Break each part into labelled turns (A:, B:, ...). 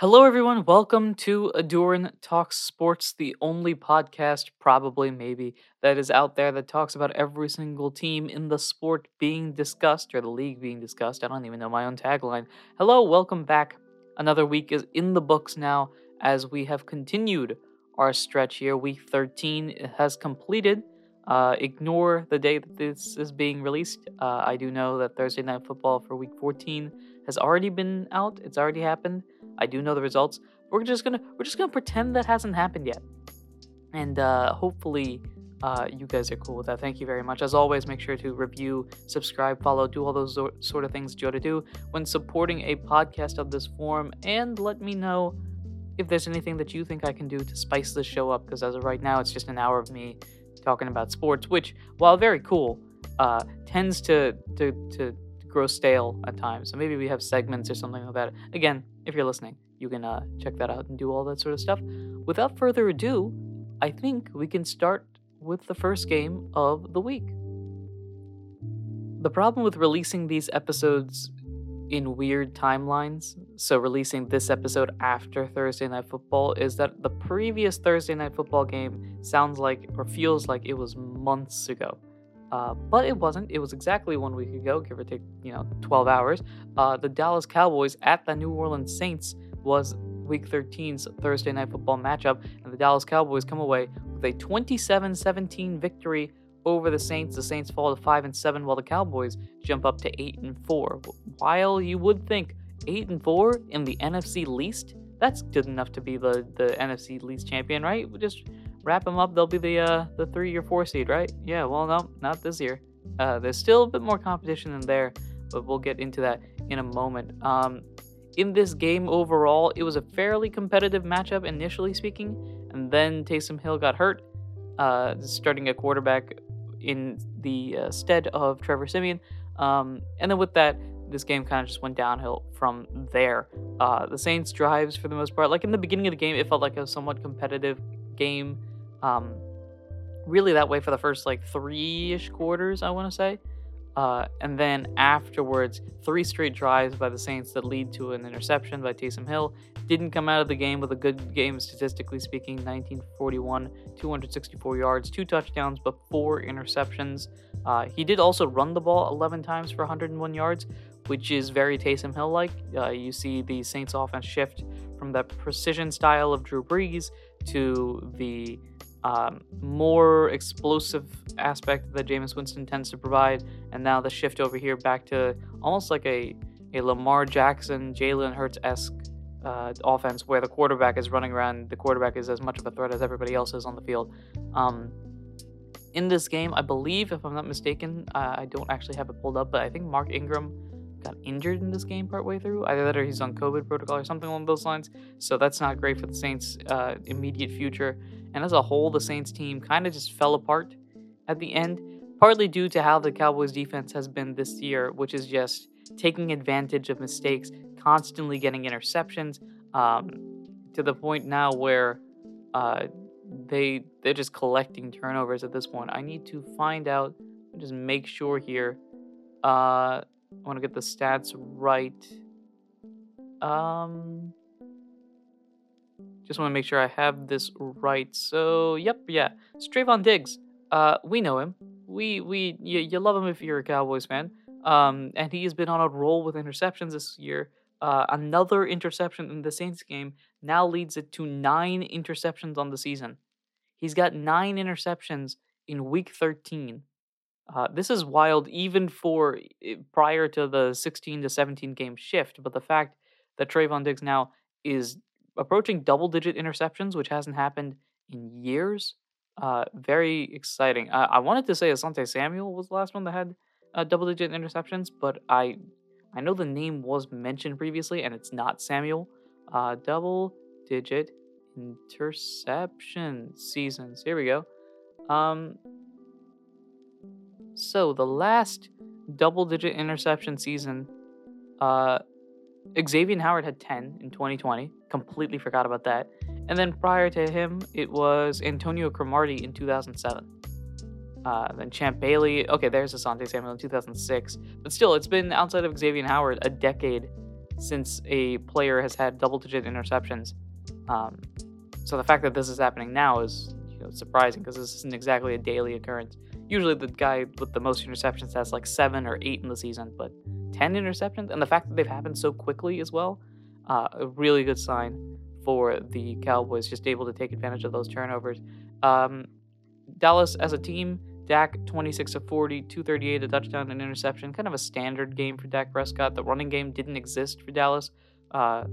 A: Hello, everyone. Welcome to Aduran Talks Sports, the only podcast, probably, maybe, that is out there that talks about every single team in the sport being discussed or the league being discussed. I don't even know my own tagline. Hello, welcome back. Another week is in the books now as we have continued our stretch here. Week 13 has completed. Uh, ignore the day that this is being released. Uh, I do know that Thursday Night Football for Week 14 has already been out. It's already happened. I do know the results. We're just gonna we're just gonna pretend that hasn't happened yet, and uh, hopefully uh, you guys are cool with that. Thank you very much. As always, make sure to review, subscribe, follow, do all those sort of things you ought to do when supporting a podcast of this form, and let me know if there's anything that you think I can do to spice the show up. Because as of right now, it's just an hour of me talking about sports, which, while very cool, uh, tends to to to grow stale at times. So maybe we have segments or something like that. Again, if you're listening, you can uh, check that out and do all that sort of stuff. Without further ado, I think we can start with the first game of the week. The problem with releasing these episodes in weird timelines, so releasing this episode after Thursday Night Football, is that the previous Thursday Night Football game sounds like or feels like it was months ago. Uh, but it wasn't. It was exactly one week ago, give or take, you know, 12 hours. Uh, the Dallas Cowboys at the New Orleans Saints was Week 13's Thursday Night Football matchup, and the Dallas Cowboys come away with a 27-17 victory over the Saints. The Saints fall to five and seven, while the Cowboys jump up to eight and four. While you would think eight and four in the NFC least, that's good enough to be the the NFC least champion, right? Just wrap them up, they'll be the uh, the three or four seed, right? Yeah. Well, no, not this year. Uh, there's still a bit more competition in there, but we'll get into that in a moment. Um, in this game overall, it was a fairly competitive matchup initially speaking, and then Taysom Hill got hurt, uh, starting a quarterback in the uh, stead of Trevor Siemian. Um, and then with that, this game kind of just went downhill from there. Uh, the Saints' drives, for the most part, like in the beginning of the game, it felt like a somewhat competitive game. Um, really that way for the first like three ish quarters, I want to say. Uh, and then afterwards, three straight drives by the Saints that lead to an interception by Taysom Hill. Didn't come out of the game with a good game, statistically speaking 1941, 264 yards, two touchdowns, but four interceptions. Uh, he did also run the ball 11 times for 101 yards, which is very Taysom Hill like. Uh, you see the Saints offense shift from that precision style of Drew Brees to the um, more explosive aspect that Jameis Winston tends to provide, and now the shift over here back to almost like a, a Lamar Jackson, Jalen Hurts esque uh, offense where the quarterback is running around, the quarterback is as much of a threat as everybody else is on the field. Um, in this game, I believe, if I'm not mistaken, uh, I don't actually have it pulled up, but I think Mark Ingram got injured in this game partway through. Either that or he's on COVID protocol or something along those lines. So that's not great for the Saints' uh, immediate future. And as a whole, the Saints team kind of just fell apart at the end, partly due to how the Cowboys defense has been this year, which is just taking advantage of mistakes, constantly getting interceptions, um, to the point now where uh, they they're just collecting turnovers at this point. I need to find out, just make sure here. Uh, I want to get the stats right. Um, just want to make sure I have this right. So, yep, yeah, it's Trevon Diggs. Uh, we know him. We we you, you love him if you're a Cowboys fan. Um, and he has been on a roll with interceptions this year. Uh, another interception in the Saints game now leads it to nine interceptions on the season. He's got nine interceptions in Week 13. Uh, this is wild even for prior to the 16 to 17 game shift, but the fact that Trevon Diggs now is approaching double digit interceptions, which hasn't happened in years, uh, very exciting. Uh, I wanted to say Asante Samuel was the last one that had uh, double digit interceptions, but I I know the name was mentioned previously, and it's not Samuel. Uh, double digit interception seasons. Here we go. Um, so the last double digit interception season, uh, Xavier Howard had 10 in 2020. Completely forgot about that. And then prior to him, it was Antonio Cromartie in 2007. Uh, then Champ Bailey. Okay, there's Asante Samuel in 2006. But still, it's been outside of Xavier Howard a decade since a player has had double digit interceptions. Um, so the fact that this is happening now is you know, surprising because this isn't exactly a daily occurrence. Usually the guy with the most interceptions has like seven or eight in the season, but 10 interceptions, and the fact that they've happened so quickly as well, uh, a really good sign for the Cowboys, just able to take advantage of those turnovers. Um, Dallas as a team, Dak 26 of 40, 238, a touchdown, and interception. Kind of a standard game for Dak Prescott. The running game didn't exist for Dallas, uh,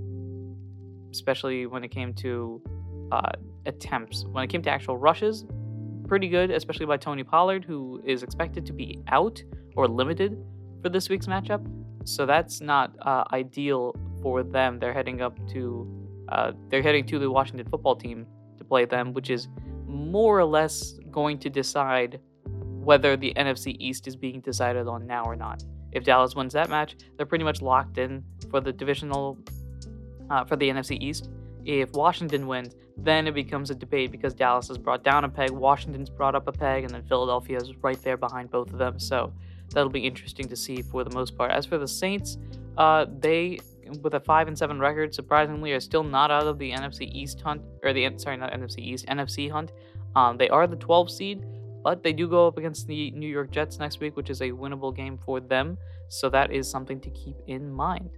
A: especially when it came to uh, attempts. When it came to actual rushes, pretty good, especially by Tony Pollard, who is expected to be out or limited for this week's matchup. So that's not uh, ideal for them. They're heading up to uh, they're heading to the Washington football team to play them, which is more or less going to decide whether the NFC East is being decided on now or not. If Dallas wins that match, they're pretty much locked in for the divisional uh, for the NFC East. If Washington wins, then it becomes a debate because Dallas has brought down a peg, Washington's brought up a peg, and then Philadelphia is right there behind both of them. So that'll be interesting to see for the most part. As for the Saints, uh, they with a five and seven record, surprisingly, are still not out of the NFC East hunt or the sorry not NFC East NFC hunt. Um, they are the 12 seed, but they do go up against the New York Jets next week, which is a winnable game for them. So that is something to keep in mind.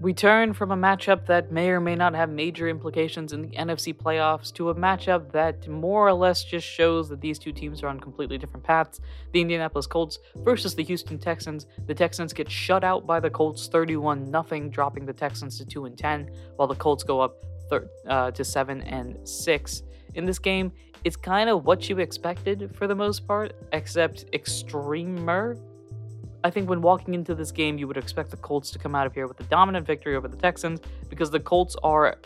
A: We turn from a matchup that may or may not have major implications in the NFC playoffs to a matchup that more or less just shows that these two teams are on completely different paths. The Indianapolis Colts versus the Houston Texans. The Texans get shut out by the Colts 31 0, dropping the Texans to 2 and 10, while the Colts go up thir- uh, to 7 and 6. In this game, it's kind of what you expected for the most part, except extremer I think when walking into this game, you would expect the Colts to come out of here with a dominant victory over the Texans because the Colts are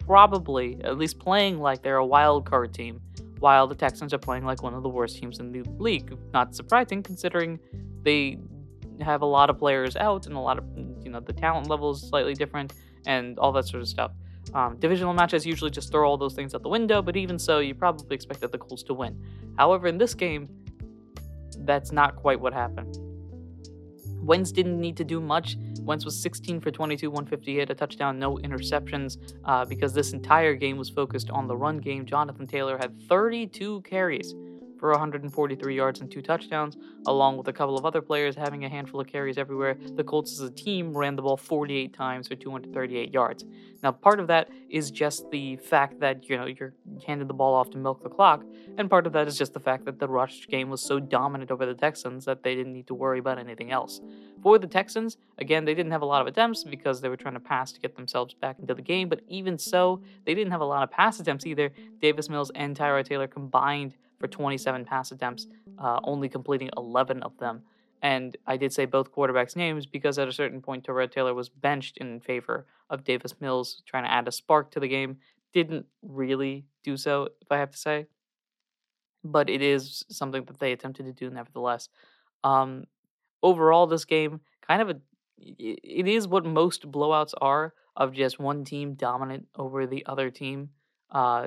A: probably, at least playing like they're a wild card team, while the Texans are playing like one of the worst teams in the league. Not surprising considering they have a lot of players out and a lot of, you know, the talent level is slightly different and all that sort of stuff. Um, divisional matches usually just throw all those things out the window, but even so, you probably expected the Colts to win. However, in this game, that's not quite what happened. Wentz didn't need to do much. Wentz was 16 for 22, 158, a touchdown, no interceptions, uh, because this entire game was focused on the run game. Jonathan Taylor had 32 carries for 143 yards and two touchdowns, along with a couple of other players having a handful of carries everywhere. The Colts as a team ran the ball 48 times for 238 yards. Now, part of that is just the fact that you know you're handed the ball off to milk the clock, and part of that is just the fact that the rush game was so dominant over the Texans that they didn't need to worry about anything else. For the Texans, again, they didn't have a lot of attempts because they were trying to pass to get themselves back into the game, but even so, they didn't have a lot of pass attempts either. Davis Mills and Tyrod Taylor combined for 27 pass attempts, uh, only completing 11 of them. And I did say both quarterbacks' names because at a certain point, Tyrod Taylor was benched in favor of Davis Mills, trying to add a spark to the game. Didn't really do so, if I have to say. But it is something that they attempted to do nevertheless. Um, overall, this game kind of a it is what most blowouts are of just one team dominant over the other team. Uh,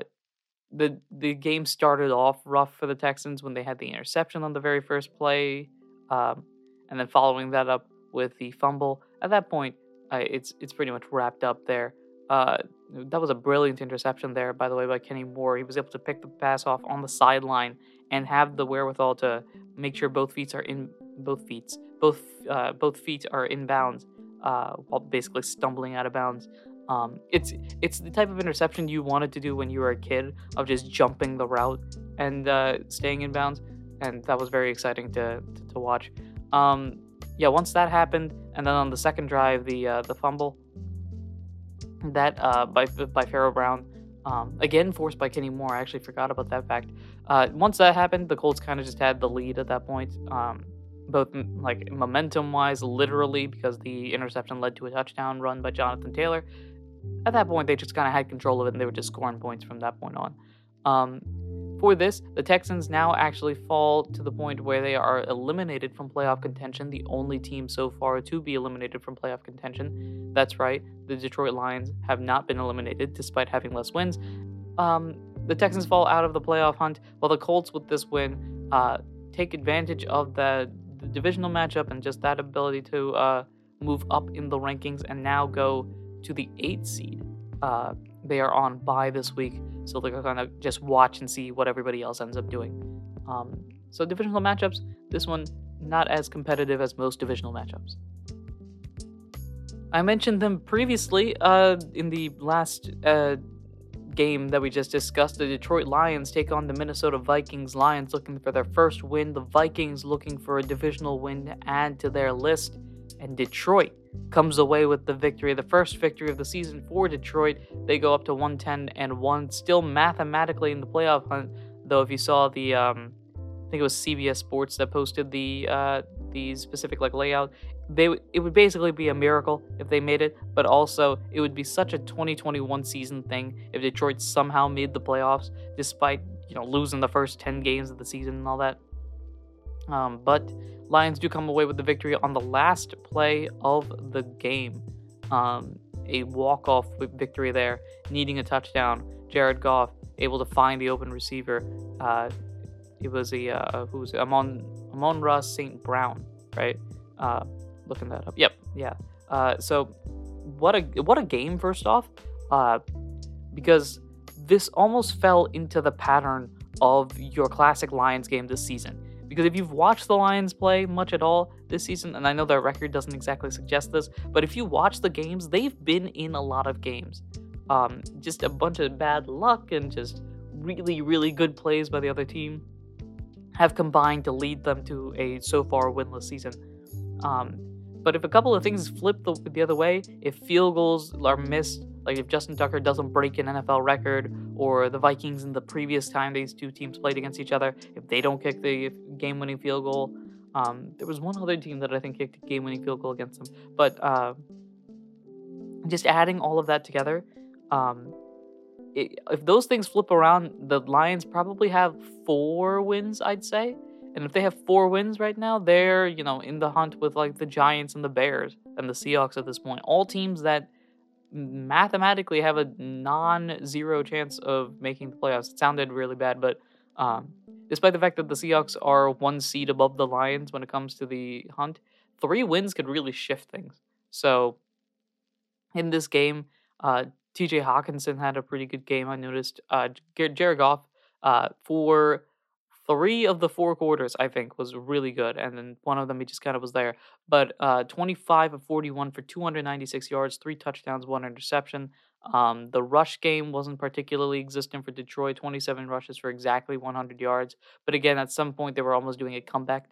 A: the the game started off rough for the Texans when they had the interception on the very first play, um, and then following that up with the fumble. At that point, uh, it's it's pretty much wrapped up there. Uh, that was a brilliant interception there, by the way, by Kenny Moore. He was able to pick the pass off on the sideline and have the wherewithal to make sure both feet are in both feet both uh, both feet are in bounds uh, while basically stumbling out of bounds. Um, it's it's the type of interception you wanted to do when you were a kid of just jumping the route and uh, staying in bounds, and that was very exciting to to, to watch. Um, yeah, once that happened, and then on the second drive, the uh, the fumble that uh, by by Pharaoh Brown, um, again forced by Kenny Moore. I actually forgot about that fact. Uh, once that happened, the Colts kind of just had the lead at that point, um, both like momentum wise, literally because the interception led to a touchdown run by Jonathan Taylor, at that point, they just kind of had control of it and they were just scoring points from that point on. Um, for this, the Texans now actually fall to the point where they are eliminated from playoff contention, the only team so far to be eliminated from playoff contention. That's right, the Detroit Lions have not been eliminated despite having less wins. Um, the Texans fall out of the playoff hunt, while the Colts, with this win, uh, take advantage of the, the, divisional matchup and just that ability to uh, move up in the rankings and now go to the eighth seed. Uh, they are on bye this week, so they're gonna just watch and see what everybody else ends up doing. Um, so divisional matchups, this one not as competitive as most divisional matchups. I mentioned them previously uh, in the last uh, game that we just discussed. The Detroit Lions take on the Minnesota Vikings. Lions looking for their first win. The Vikings looking for a divisional win to add to their list. And Detroit comes away with the victory, the first victory of the season for Detroit. They go up to 110 and 1, still mathematically in the playoff hunt. Though, if you saw the, um, I think it was CBS Sports that posted the uh, the specific like layout they it would basically be a miracle if they made it, but also it would be such a 2021 season thing if Detroit somehow made the playoffs despite you know losing the first 10 games of the season and all that. Um, but Lions do come away with the victory on the last play of the game. Um, a walk-off victory there, needing a touchdown. Jared Goff able to find the open receiver. Uh, it was a uh, who's Amon Amon-Ra St. Brown, right? Uh, looking that up. Yep, yeah. Uh, so what a what a game first off, uh, because this almost fell into the pattern of your classic Lions game this season. Because if you've watched the Lions play much at all this season, and I know their record doesn't exactly suggest this, but if you watch the games, they've been in a lot of games. Um, just a bunch of bad luck and just really, really good plays by the other team have combined to lead them to a so far winless season. Um, but if a couple of things flip the, the other way, if field goals are missed, like if Justin Tucker doesn't break an NFL record, or the Vikings in the previous time these two teams played against each other, if they don't kick the game winning field goal, um, there was one other team that I think kicked a game winning field goal against them. But uh, just adding all of that together, um, it, if those things flip around, the Lions probably have four wins, I'd say. And if they have four wins right now, they're, you know, in the hunt with like the Giants and the Bears and the Seahawks at this point. All teams that mathematically have a non zero chance of making the playoffs. It sounded really bad, but um, despite the fact that the Seahawks are one seed above the Lions when it comes to the hunt, three wins could really shift things. So in this game, uh, TJ Hockenson had a pretty good game. I noticed uh, Jared Goff uh, for three of the four quarters, I think, was really good, and then one of them he just kind of was there. But uh, 25 of 41 for 296 yards, three touchdowns, one interception. Um, the rush game wasn't particularly existent for Detroit, 27 rushes for exactly 100 yards. But again, at some point they were almost doing a comeback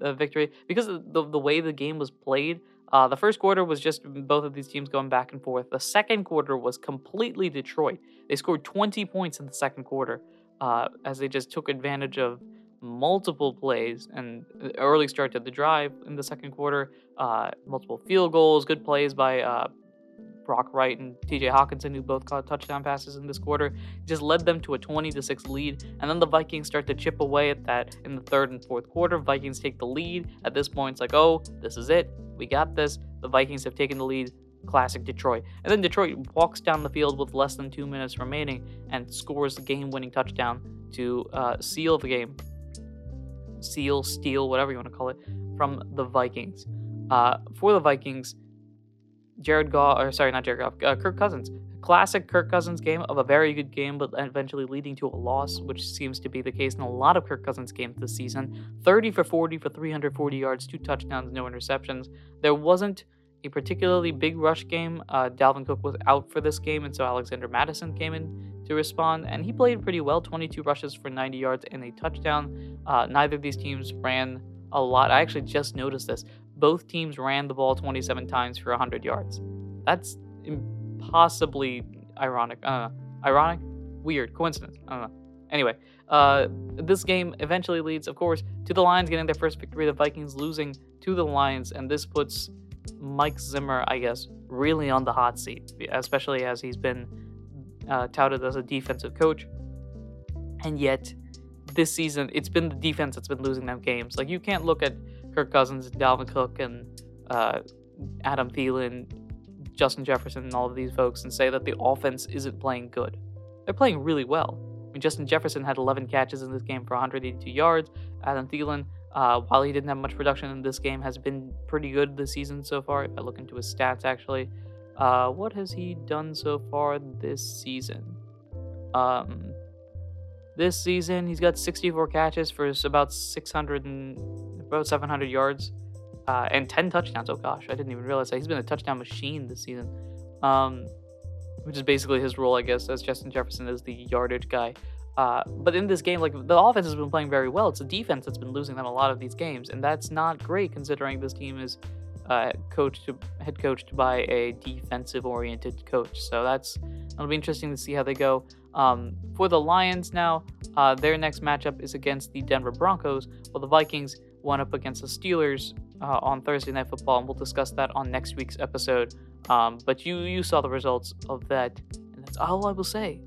A: uh, victory because the the way the game was played. Uh, the first quarter was just both of these teams going back and forth. The second quarter was completely Detroit. They scored 20 points in the second quarter uh, as they just took advantage of multiple plays and early start to the drive in the second quarter, uh, multiple field goals, good plays by uh, Brock Wright and TJ Hockenson, who both caught touchdown passes in this quarter, just led them to a 20 to 6 lead. And then the Vikings start to chip away at that in the third and fourth quarter. Vikings take the lead. At this point, it's like, oh, this is it. We got this. The Vikings have taken the lead classic Detroit. And then Detroit walks down the field with less than two minutes remaining and scores the game winning touchdown to uh, seal the game. Seal, steal, whatever you want to call it, from the Vikings. Uh, for the Vikings, Jared Goff, or sorry, not Jared Goff, uh, Kirk Cousins. Classic Kirk Cousins game of a very good game, but eventually leading to a loss, which seems to be the case in a lot of Kirk Cousins games this season. 30 for 40 for 340 yards, two touchdowns, no interceptions. There wasn't a particularly big rush game. Uh, Dalvin Cook was out for this game, and so Alexander Mattison came in to respond, and he played pretty well 22 rushes for 90 yards and a touchdown. Uh, neither of these teams ran a lot. I actually just noticed this. Both teams ran the ball 27 times for 100 yards. That's impossibly ironic. Uh, ironic? Weird. Coincidence. I don't know. Anyway, uh, this game eventually leads, of course, to the Lions getting their first victory, the Vikings losing to the Lions, and this puts Mike Zimmer, I guess, really on the hot seat, especially as he's been uh, touted as a defensive coach. And yet, this season, it's been the defense that's been losing them games. Like, you can't look at Kirk Cousins, Dalvin Cook, and uh, Adam Thielen, Justin Jefferson, and all of these folks and say that the offense isn't playing good. They're playing really well. I mean, Justin Jefferson had 11 catches in this game for 182 yards. Adam Thielen uh, while he didn't have much production in this game, has been pretty good this season so far. If I look into his stats, actually, uh, what has he done so far this season? Um, this season, he's got 64 catches for about 600 and about 700 yards uh, and 10 touchdowns. Oh gosh, I didn't even realize that he's been a touchdown machine this season. Um, which is basically his role, I guess, as Justin Jefferson is the yardage guy. Uh, but in this game, like the offense has been playing very well. It's the defense that's been losing them a lot of these games, and that's not great considering this team is uh, coached, head coached by a defensive-oriented coach. So that's it'll be interesting to see how they go. Um, for the Lions now, uh, their next matchup is against the Denver Broncos, while the Vikings went up against the Steelers uh, on Thursday Night Football, and we'll discuss that on next week's episode. Um, but you you saw the results of that, and that's all I will say,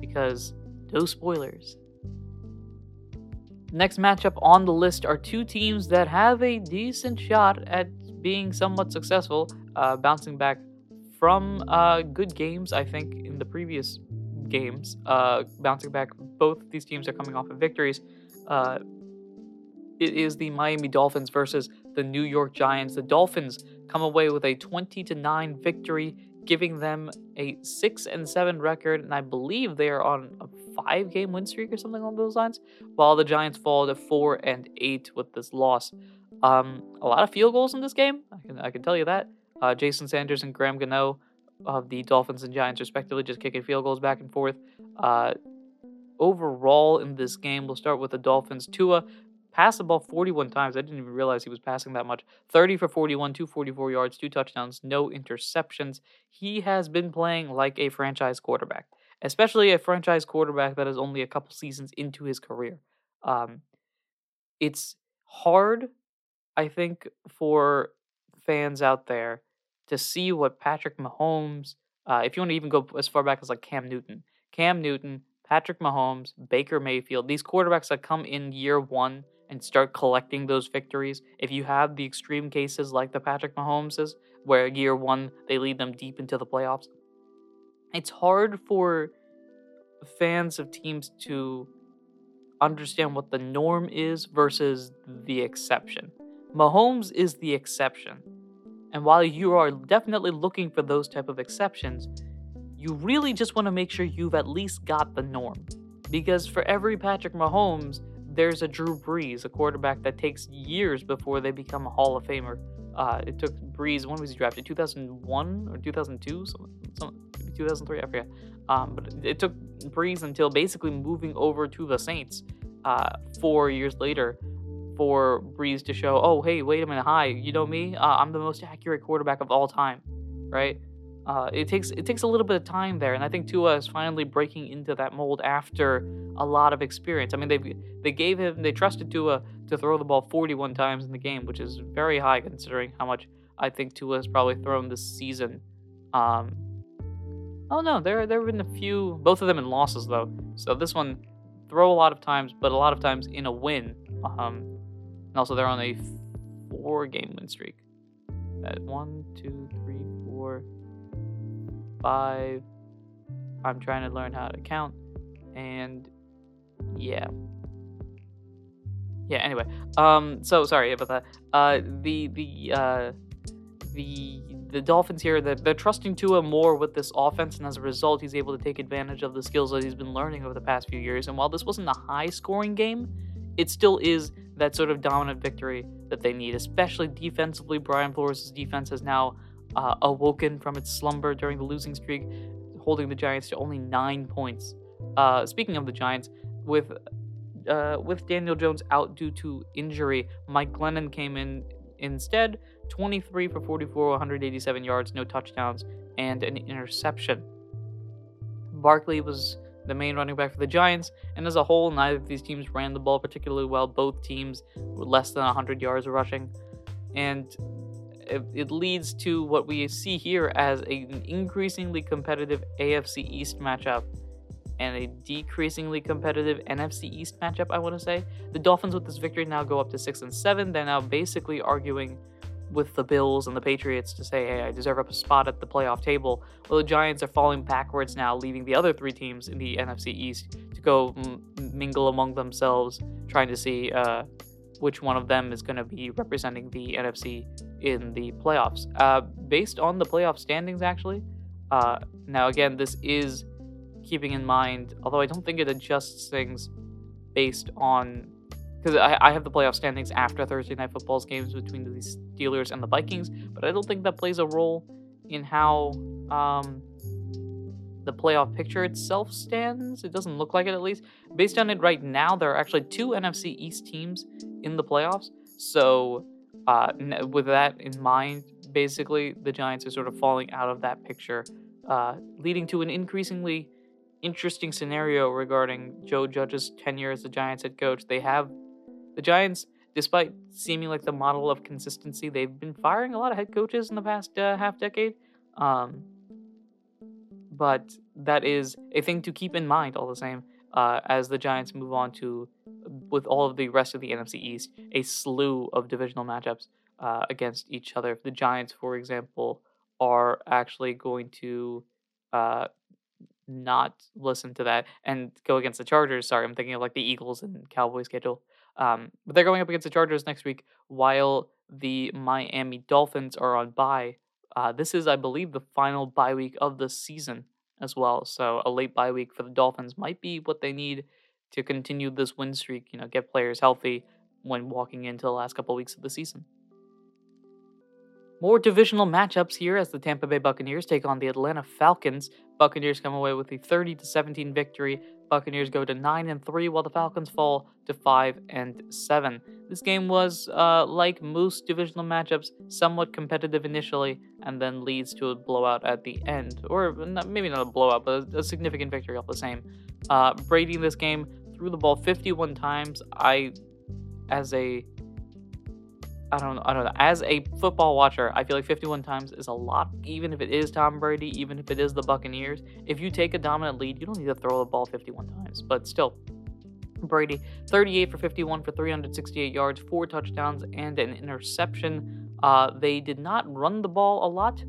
A: because no spoilers. Next matchup on the list are two teams that have a decent shot at being somewhat successful, uh, bouncing back from uh, good games, I think, in the previous games. Uh, bouncing back, both these teams are coming off of victories. Uh, it is the Miami Dolphins versus the New York Giants. The Dolphins come away with a 20 to 9 victory, giving them a 6 and 7 record, and I believe they are on a 5 game win streak or something along those lines, while the Giants fall to 4 and 8 with this loss. Um, a lot of field goals in this game, I can, I can tell you that. Uh, Jason Sanders and Graham Gano of the Dolphins and Giants, respectively, just kicking field goals back and forth. Uh, overall in this game, we'll start with the Dolphins. Tua passed the ball 41 times. I didn't even realize he was passing that much. 30 for 41, 244 yards, two touchdowns, no interceptions. He has been playing like a franchise quarterback, especially a franchise quarterback that is only a couple seasons into his career. Um, it's hard, I think, for fans out there to see what Patrick Mahomes, uh, if you want to even go as far back as like Cam Newton, Cam Newton, Patrick Mahomes, Baker Mayfield, these quarterbacks that come in year one and start collecting those victories. If you have the extreme cases like the Patrick Mahomeses, where year one they lead them deep into the playoffs, it's hard for fans of teams to understand what the norm is versus the exception. Mahomes is the exception. And while you are definitely looking for those type of exceptions, you really just want to make sure you've at least got the norm. Because for every Patrick Mahomes, there's a Drew Brees, a quarterback that takes years before they become a Hall of Famer. Uh, it took Brees, when was he drafted? 2001 or 2002? Some, some, maybe 2003, I forget. Um, but it took Brees until basically moving over to the Saints uh, four years later for Brees to show, oh, hey, wait a minute, hi, you know me? Uh, I'm the most accurate quarterback of all time, right? Uh, it takes it takes a little bit of time there, and I think Tua is finally breaking into that mold after a lot of experience. I mean, they they gave him they trusted Tua to throw the ball 41 times in the game, which is very high considering how much I think Tua has probably thrown this season. Um, oh no, there there have been a few, both of them in losses though. So this one, throw a lot of times, but a lot of times in a win. Um, and also they're on a four game win streak. At one, two, three, four five. I'm trying to learn how to count. And yeah. Yeah, anyway. Um so sorry about that. Uh the the uh the the Dolphins here they're, they're trusting Tua more with this offense, and as a result, he's able to take advantage of the skills that he's been learning over the past few years. And while this wasn't a high scoring game, it still is that sort of dominant victory that they need, especially defensively. Brian Flores' defense has now uh, awoken from its slumber during the losing streak, holding the Giants to only nine points. Uh, speaking of the Giants, with uh, with Daniel Jones out due to injury, Mike Glennon came in instead, 23 for 44, 187 yards, no touchdowns, and an interception. Barkley was the main running back for the Giants, and as a whole, neither of these teams ran the ball particularly well. Both teams were less than 100 yards rushing, and it, it leads to what we see here as an increasingly competitive AFC East matchup and a decreasingly competitive NFC East matchup, I want to say. The Dolphins with this victory now go up to 6 and 7. They're now basically arguing with the Bills and the Patriots to say, hey, I deserve a spot at the playoff table. Well, the Giants are falling backwards now, leaving the other three teams in the NFC East to go m- mingle among themselves, trying to see uh, which one of them is going to be representing the NFC in the playoffs. Uh, based on the playoff standings, actually. Uh, now, again, this is keeping in mind, although I don't think it adjusts things based on. Because I, I have the playoff standings after Thursday Night Football's games between the Steelers and the Vikings, but I don't think that plays a role in how um, the playoff picture itself stands. It doesn't look like it, at least. Based on it right now, there are actually two NFC East teams in the playoffs. So, uh, with that in mind, basically, the Giants are sort of falling out of that picture, uh, leading to an increasingly interesting scenario regarding Joe Judge's tenure as the Giants head coach. They have the Giants, despite seeming like the model of consistency, they've been firing a lot of head coaches in the past uh, half decade. Um, but that is a thing to keep in mind all the same uh, as the Giants move on to, with all of the rest of the NFC East, a slew of divisional matchups uh, against each other. The Giants, for example, are actually going to uh, not listen to that and go against the Chargers. Sorry, I'm thinking of like the Eagles and Cowboys schedule. Um, but they're going up against the Chargers next week while the Miami Dolphins are on bye uh, this is, I believe, the final bye week of the season as well. So a late bye week for the Dolphins might be what they need to continue this win streak. You know, get players healthy when walking into the last couple weeks of the season. More divisional matchups here as the Tampa Bay Buccaneers take on the Atlanta Falcons. Buccaneers come away with a 30 to 17 victory Buccaneers go to 9 and 3 while the Falcons fall to 5 and 7. This game was uh, like most divisional matchups, somewhat competitive initially and then leads to a blowout at the end or not, maybe not a blowout but a, a significant victory all the same. Uh, Brady in this game threw the ball 51 times. I as a I don't know. I don't know. As a football watcher, I feel like 51 times is a lot, even if it is Tom Brady, even if it is the Buccaneers. If you take a dominant lead, you don't need to throw the ball 51 times. But still, Brady, 38 for 51 for 368 yards, four touchdowns, and an interception. Uh, they did not run the ball a lot,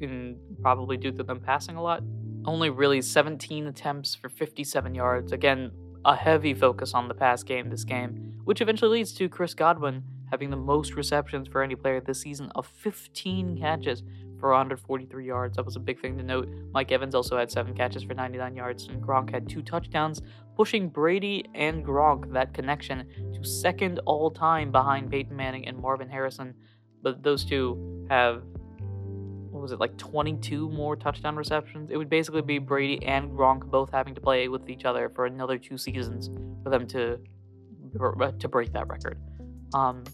A: in, probably due to them passing a lot. Only really 17 attempts for 57 yards. Again, a heavy focus on the pass game this game, which eventually leads to Chris Godwin having the most receptions for any player this season of 15 catches for 143 yards. That was a big thing to note. Mike Evans also had seven catches for 99 yards, and Gronk had two touchdowns, pushing Brady and Gronk, that connection, to second all time behind Peyton Manning and Marvin Harrison. But those two have what was it like 22 more touchdown receptions it would basically be brady and gronk both having to play with each other for another two seasons for them to to break that record um,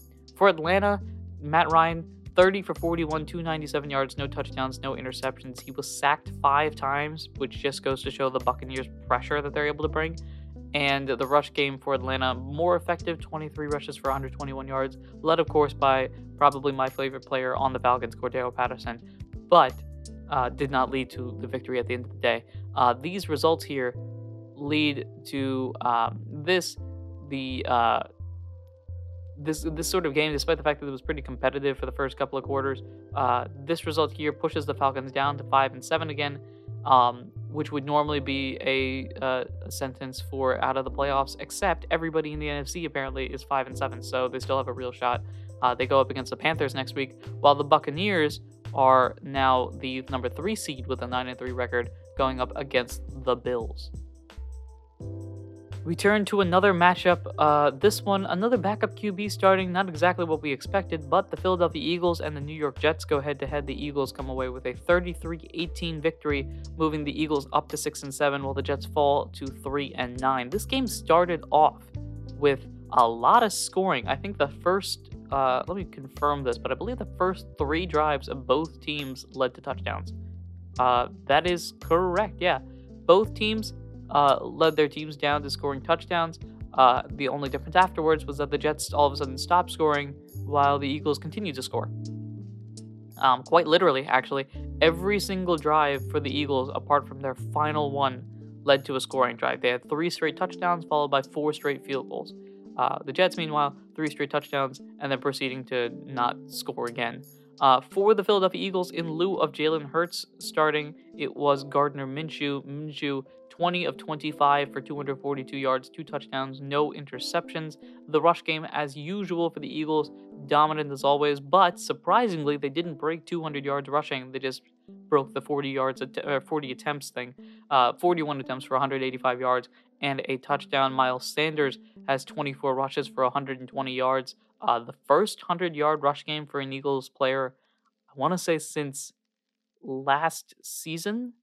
A: for Atlanta, Matt Ryan, 30 for 41, 297 yards, no touchdowns, no interceptions. He was sacked five times, which just goes to show the Buccaneers' pressure that they're able to bring. And the rush game for Atlanta, more effective 23 rushes for 121 yards, led, of course, by probably my favorite player on the Falcons, Cordarrelle Patterson, but uh, did not lead to the victory at the end of the day. Uh, these results here lead to um, this the uh, this this sort of game, despite the fact that it was pretty competitive for the first couple of quarters, uh, this result here pushes the Falcons down to five and seven again, um, which would normally be a, uh, a, sentence for out of the playoffs. Except everybody in the NFC apparently is five and seven, so they still have a real shot. Uh, they go up against the Panthers next week, while the Buccaneers are now the number three seed with a nine and three record, going up against the Bills. We turn to another matchup. Uh, this one, another backup QB starting, not exactly what we expected, but the Philadelphia Eagles and the New York Jets go head to head. The Eagles come away with a 33 18 victory, moving the Eagles up to 6 and 7, while the Jets fall to 3 and 9. This game started off with a lot of scoring. I think the first, uh, let me confirm this, but I believe the first three drives of both teams led to touchdowns. Uh, that is correct, yeah. Both teams uh, led their teams down to scoring touchdowns. Uh, the only difference afterwards was that the Jets all of a sudden stopped scoring while the Eagles continued to score. Um, quite literally, actually, every single drive for the Eagles, apart from their final one, led to a scoring drive. They had three straight touchdowns, followed by four straight field goals. Uh, the Jets, meanwhile, three straight touchdowns, and then proceeding to not score again. Uh, for the Philadelphia Eagles, in lieu of Jalen Hurts starting, it was Gardner Minshew. Minshew 20 of 25 for 242 yards, two touchdowns, no interceptions. The rush game, as usual for the Eagles, dominant as always, but surprisingly, they didn't break 200 yards rushing. They just broke the 40 yards, att- 40 attempts thing, uh, 41 attempts for 185 yards and a touchdown. Miles Sanders has 24 rushes for 120 yards. Uh, the first 100 yard rush game for an Eagles player, I want to say since last season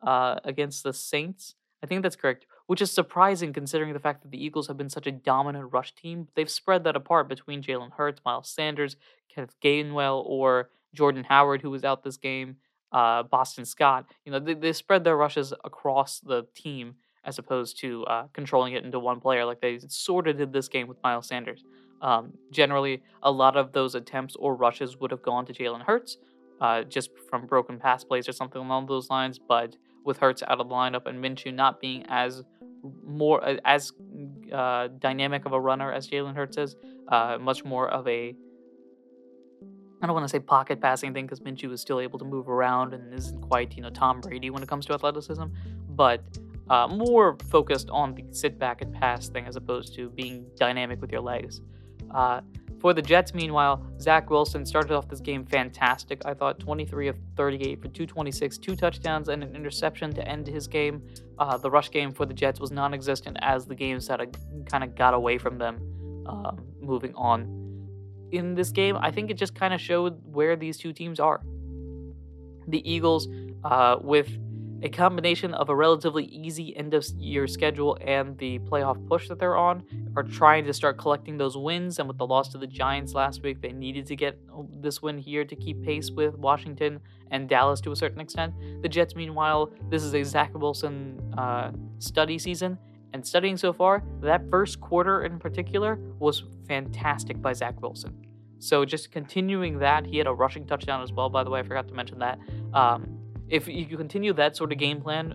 A: uh, against the Saints. I think that's correct, which is surprising considering the fact that the Eagles have been such a dominant rush team. They've spread that apart between Jalen Hurts, Miles Sanders, Kenneth Gainwell, or Jordan Howard, who was out this game, uh, Boston Scott. You know, they, they spread their rushes across the team as opposed to uh, controlling it into one player like they sort of did this game with Miles Sanders. Um, generally, a lot of those attempts or rushes would have gone to Jalen Hurts, uh, just from broken pass plays or something along those lines. But with Hurts out of the lineup and Minshew not being as more uh, as uh, dynamic of a runner as Jalen Hurts is, uh, much more of a I don't want to say pocket passing thing because Minshew is still able to move around and isn't quite you know Tom Brady when it comes to athleticism, but uh, more focused on the sit back and pass thing as opposed to being dynamic with your legs. For the Jets, meanwhile, Zach Wilson started off this game fantastic. I thought 23 of 38 for 226, two touchdowns, and an interception to end his game. Uh, the rush game for the Jets was non existent as the game kind of got away from them um, moving on. In this game, I think it just kind of showed where these two teams are. The Eagles, uh, with a combination of a relatively easy end of year schedule and the playoff push that they're on are trying to start collecting those wins. And with the loss to the Giants last week, they needed to get oh, this win here to keep pace with Washington and Dallas to a certain extent. The Jets, meanwhile, this is a Zach Wilson uh, study season. And studying so far, that first quarter in particular was fantastic by Zach Wilson. So just continuing that, he had a rushing touchdown as well. By the way, I forgot to mention that. Um, if you continue that sort of game plan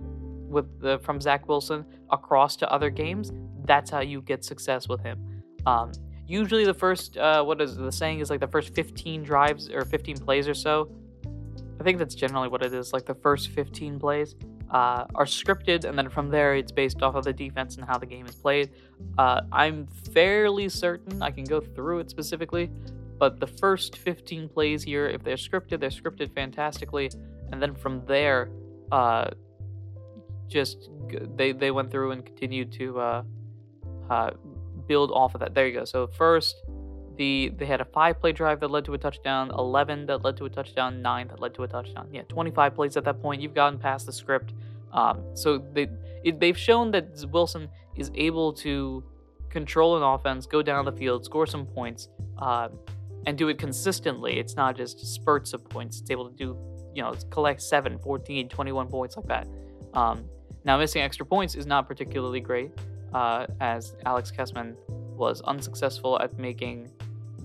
A: with the, from Zach Wilson across to other games, that's how you get success with him. Um, usually, the first uh, what is the saying is like the first 15 drives or 15 plays or so. I think that's generally what it is. Like the first 15 plays uh, are scripted, and then from there it's based off of the defense and how the game is played. Uh, I'm fairly certain I can go through it specifically, but the first 15 plays here, if they're scripted, they're scripted fantastically and then from there, uh, just they they went through and continued to uh, uh, build off of that. There you go. So first, the they had a five play drive that led to a touchdown, eleven that led to a touchdown, nine that led to a touchdown. Yeah, twenty five plays at that point. You've gotten past the script. Um, so they it, they've shown that Wilson is able to control an offense, go down the field, score some points, uh, and do it consistently. It's not just spurts of points. It's able to do you know, collect 7, 14, 21 points like that. Um, now, missing extra points is not particularly great, uh, as Alex Kessman was unsuccessful at making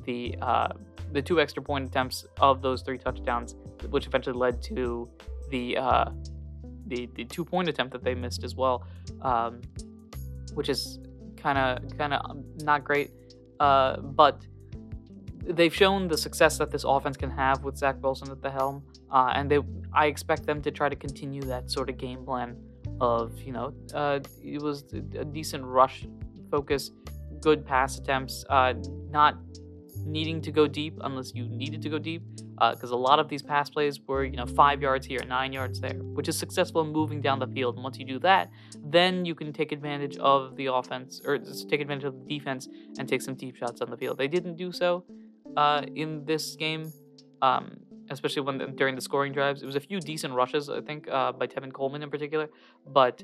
A: the uh, the two extra point attempts of those three touchdowns, which eventually led to the uh, the the two point attempt that they missed as well, um, which is kind of kind of not great. Uh, but they've shown the success that this offense can have with Zach Wilson at the helm uh, and they I expect them to try to continue that sort of game plan of you know uh, it was a decent rush focus, good pass attempts, uh, not needing to go deep unless you needed to go deep because uh, a lot of these pass plays were you know five yards here, nine yards there, which is successful in moving down the field. And once you do that, then you can take advantage of the offense or take advantage of the defense and take some deep shots on the field. They didn't do so uh, in this game. Um, especially when during the scoring drives. It was a few decent rushes, I think, uh, by Tevin Coleman in particular. But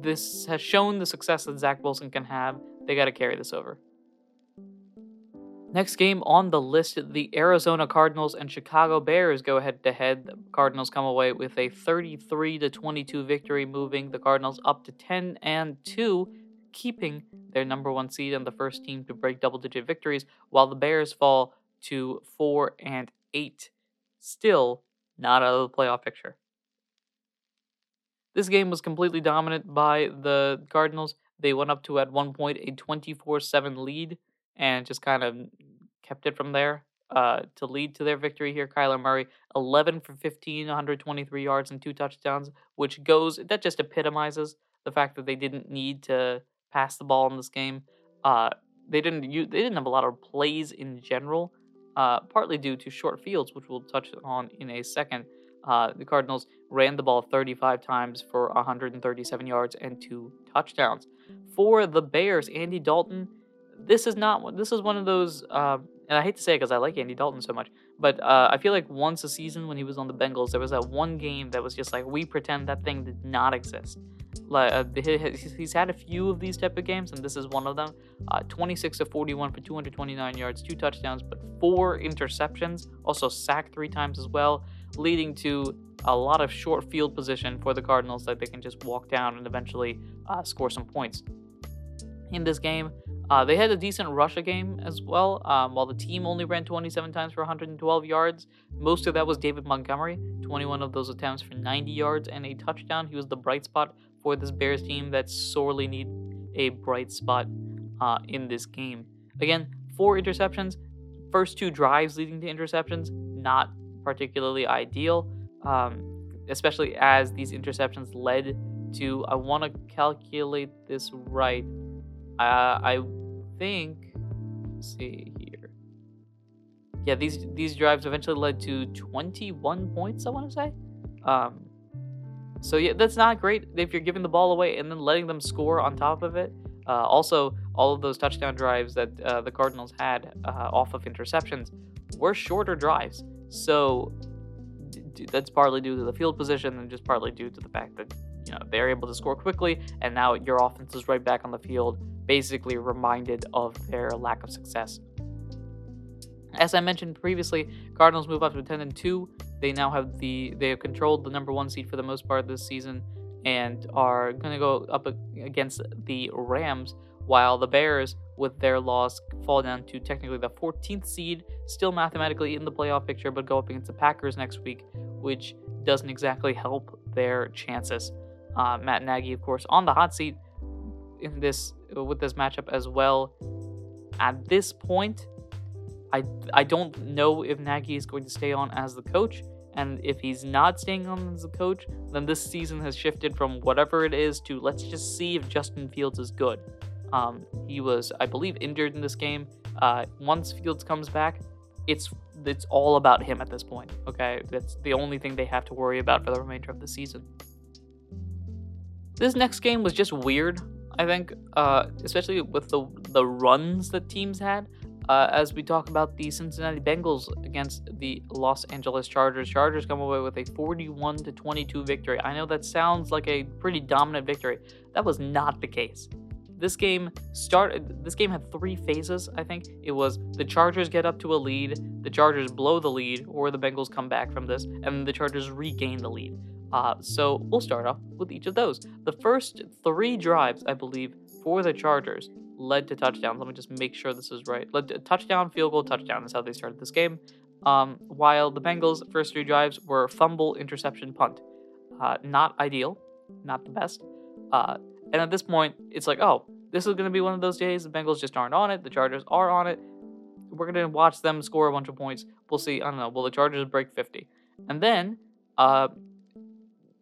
A: this has shown the success that Zach Wilson can have. They got to carry this over. Next game on the list, the Arizona Cardinals and Chicago Bears go head to head. The Cardinals come away with a 33 to 22 victory, moving the Cardinals up to 10 and 2, keeping their number 1 seed and the first team to break double-digit victories, while the Bears fall to 4 and 8 still not out of the playoff picture. This game was completely dominant by the Cardinals. They went up to, at one point, a 24 7 lead and just kind of kept it from there. uh, to lead to their victory here. Kyler Murray, 11 for 15, 123 yards and two touchdowns, which goes that just epitomizes the fact that they didn't need to pass the ball in this game. Uh, they didn't use, they didn't have a lot of plays in general, uh, partly due to short fields, which we'll touch on in a second. Uh, the Cardinals ran the ball 35 times for 137 yards and two touchdowns. For the Bears, Andy Dalton, this is not this is one of those uh, and I hate to say it because I like Andy Dalton so much, but uh, I feel like once a season when he was on the Bengals, there was that one game that was just like we pretend that thing did not exist. Like uh, he's had a few of these type of games, and this is one of them. Uh, 26 to 41 for 229 yards, two touchdowns, but four interceptions. Also sacked three times as well, leading to a lot of short field position for the Cardinals that they can just walk down and eventually uh, score some points. In this game, uh, they had a decent Russia game as well. Um, while the team only ran 27 times for 112 yards, most of that was David Montgomery. 21 of those attempts for 90 yards and a touchdown. He was the bright spot for this Bears team that sorely need a bright spot uh, in this game. Again, four interceptions. First two drives leading to interceptions, not particularly ideal, um, especially as these interceptions led to. I want to calculate this right. Uh, I think. see here. Yeah, these these drives eventually led to 21 points. I want to say. Um, so yeah, that's not great if you're giving the ball away and then letting them score on top of it. Uh, also, all of those touchdown drives that uh, the Cardinals had uh, off of interceptions were shorter drives. So d- that's partly due to the field position and just partly due to the fact that you know they're able to score quickly, and now your offense is right back on the field basically reminded of their lack of success. As I mentioned previously, Cardinals move up to 10 and 2. They now have the they have controlled the number 1 seed for the most part this season and are going to go up against the Rams while the Bears with their loss fall down to technically the 14th seed, still mathematically in the playoff picture but go up against the Packers next week, which doesn't exactly help their chances. Uh, Matt Nagy, of course, on the hot seat in this with this matchup as well. At this point, I I don't know if Nagy is going to stay on as the coach, and if he's not staying on as a coach, then this season has shifted from whatever it is to let's just see if Justin Fields is good. Um, he was, I believe, injured in this game. Uh, once Fields comes back, it's it's all about him at this point. Okay, that's the only thing they have to worry about for the remainder of the season. This next game was just weird. I think, uh, especially with the the runs that teams had. Uh, as we talk about the Cincinnati Bengals against the Los Angeles Chargers, Chargers come away with a 41 to 22 victory. I know that sounds like a pretty dominant victory. That was not the case. This game started. This game had three phases. I think it was the Chargers get up to a lead, the Chargers blow the lead, or the Bengals come back from this, and the Chargers regain the lead. Uh, so we'll start off with each of those. The first three drives, I believe, for the Chargers led to touchdowns. Let me just make sure this is right. Led to touchdown, field goal, touchdown. That's how they started this game. Um, while the Bengals' first three drives were fumble, interception, punt. Uh, not ideal, not the best. Uh, and at this point, it's like, oh, this is going to be one of those days. The Bengals just aren't on it. The Chargers are on it. We're going to watch them score a bunch of points. We'll see. I don't know. Will the Chargers break 50? And then uh,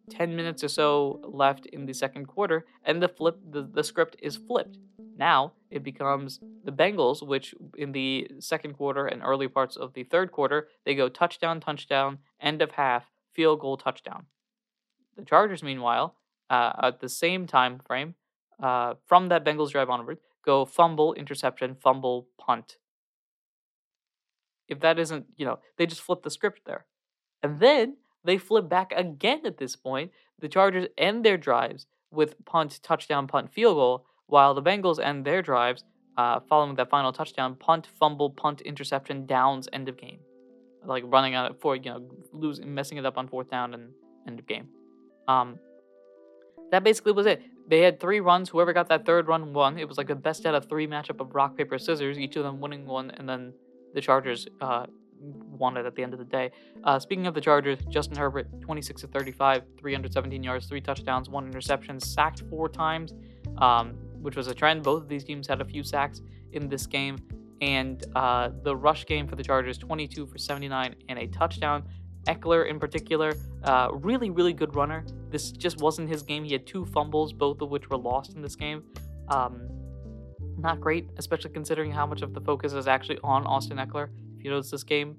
A: 10 minutes or so left in the second quarter, and the flip the, the script is flipped. Now it becomes the Bengals, which in the second quarter and early parts of the third quarter, they go touchdown, touchdown, end of half, field goal, touchdown. The Chargers, meanwhile, uh, at the same time frame, uh, from that Bengals drive onward, go fumble, interception, fumble, punt. If that isn't, you know, they just flip the script there. And then they flip back again at this point. The Chargers end their drives with punt, touchdown, punt, field goal, while the Bengals end their drives uh, following that final touchdown, punt, fumble, punt, interception, downs, end of game. Like running out for you know losing, messing it up on fourth down and end of game. Um, that basically was it. They had three runs. Whoever got that third run won. It was like a best out of three matchup of rock paper scissors. Each of them winning one, and then the Chargers uh, wanted at the end of the day. Uh, speaking of the Chargers, Justin Herbert, 26 to 35, 317 yards, three touchdowns, one interception, sacked four times, um, which was a trend. Both of these teams had a few sacks in this game, And uh, the rush game for the Chargers, 22 for 79 and a touchdown. Ekeler, in particular, uh, really, really good runner. This just wasn't his game. He had two fumbles, both of which were lost in this game. Um, not great, especially considering how much of the focus is actually on Austin Ekeler. You notice this game,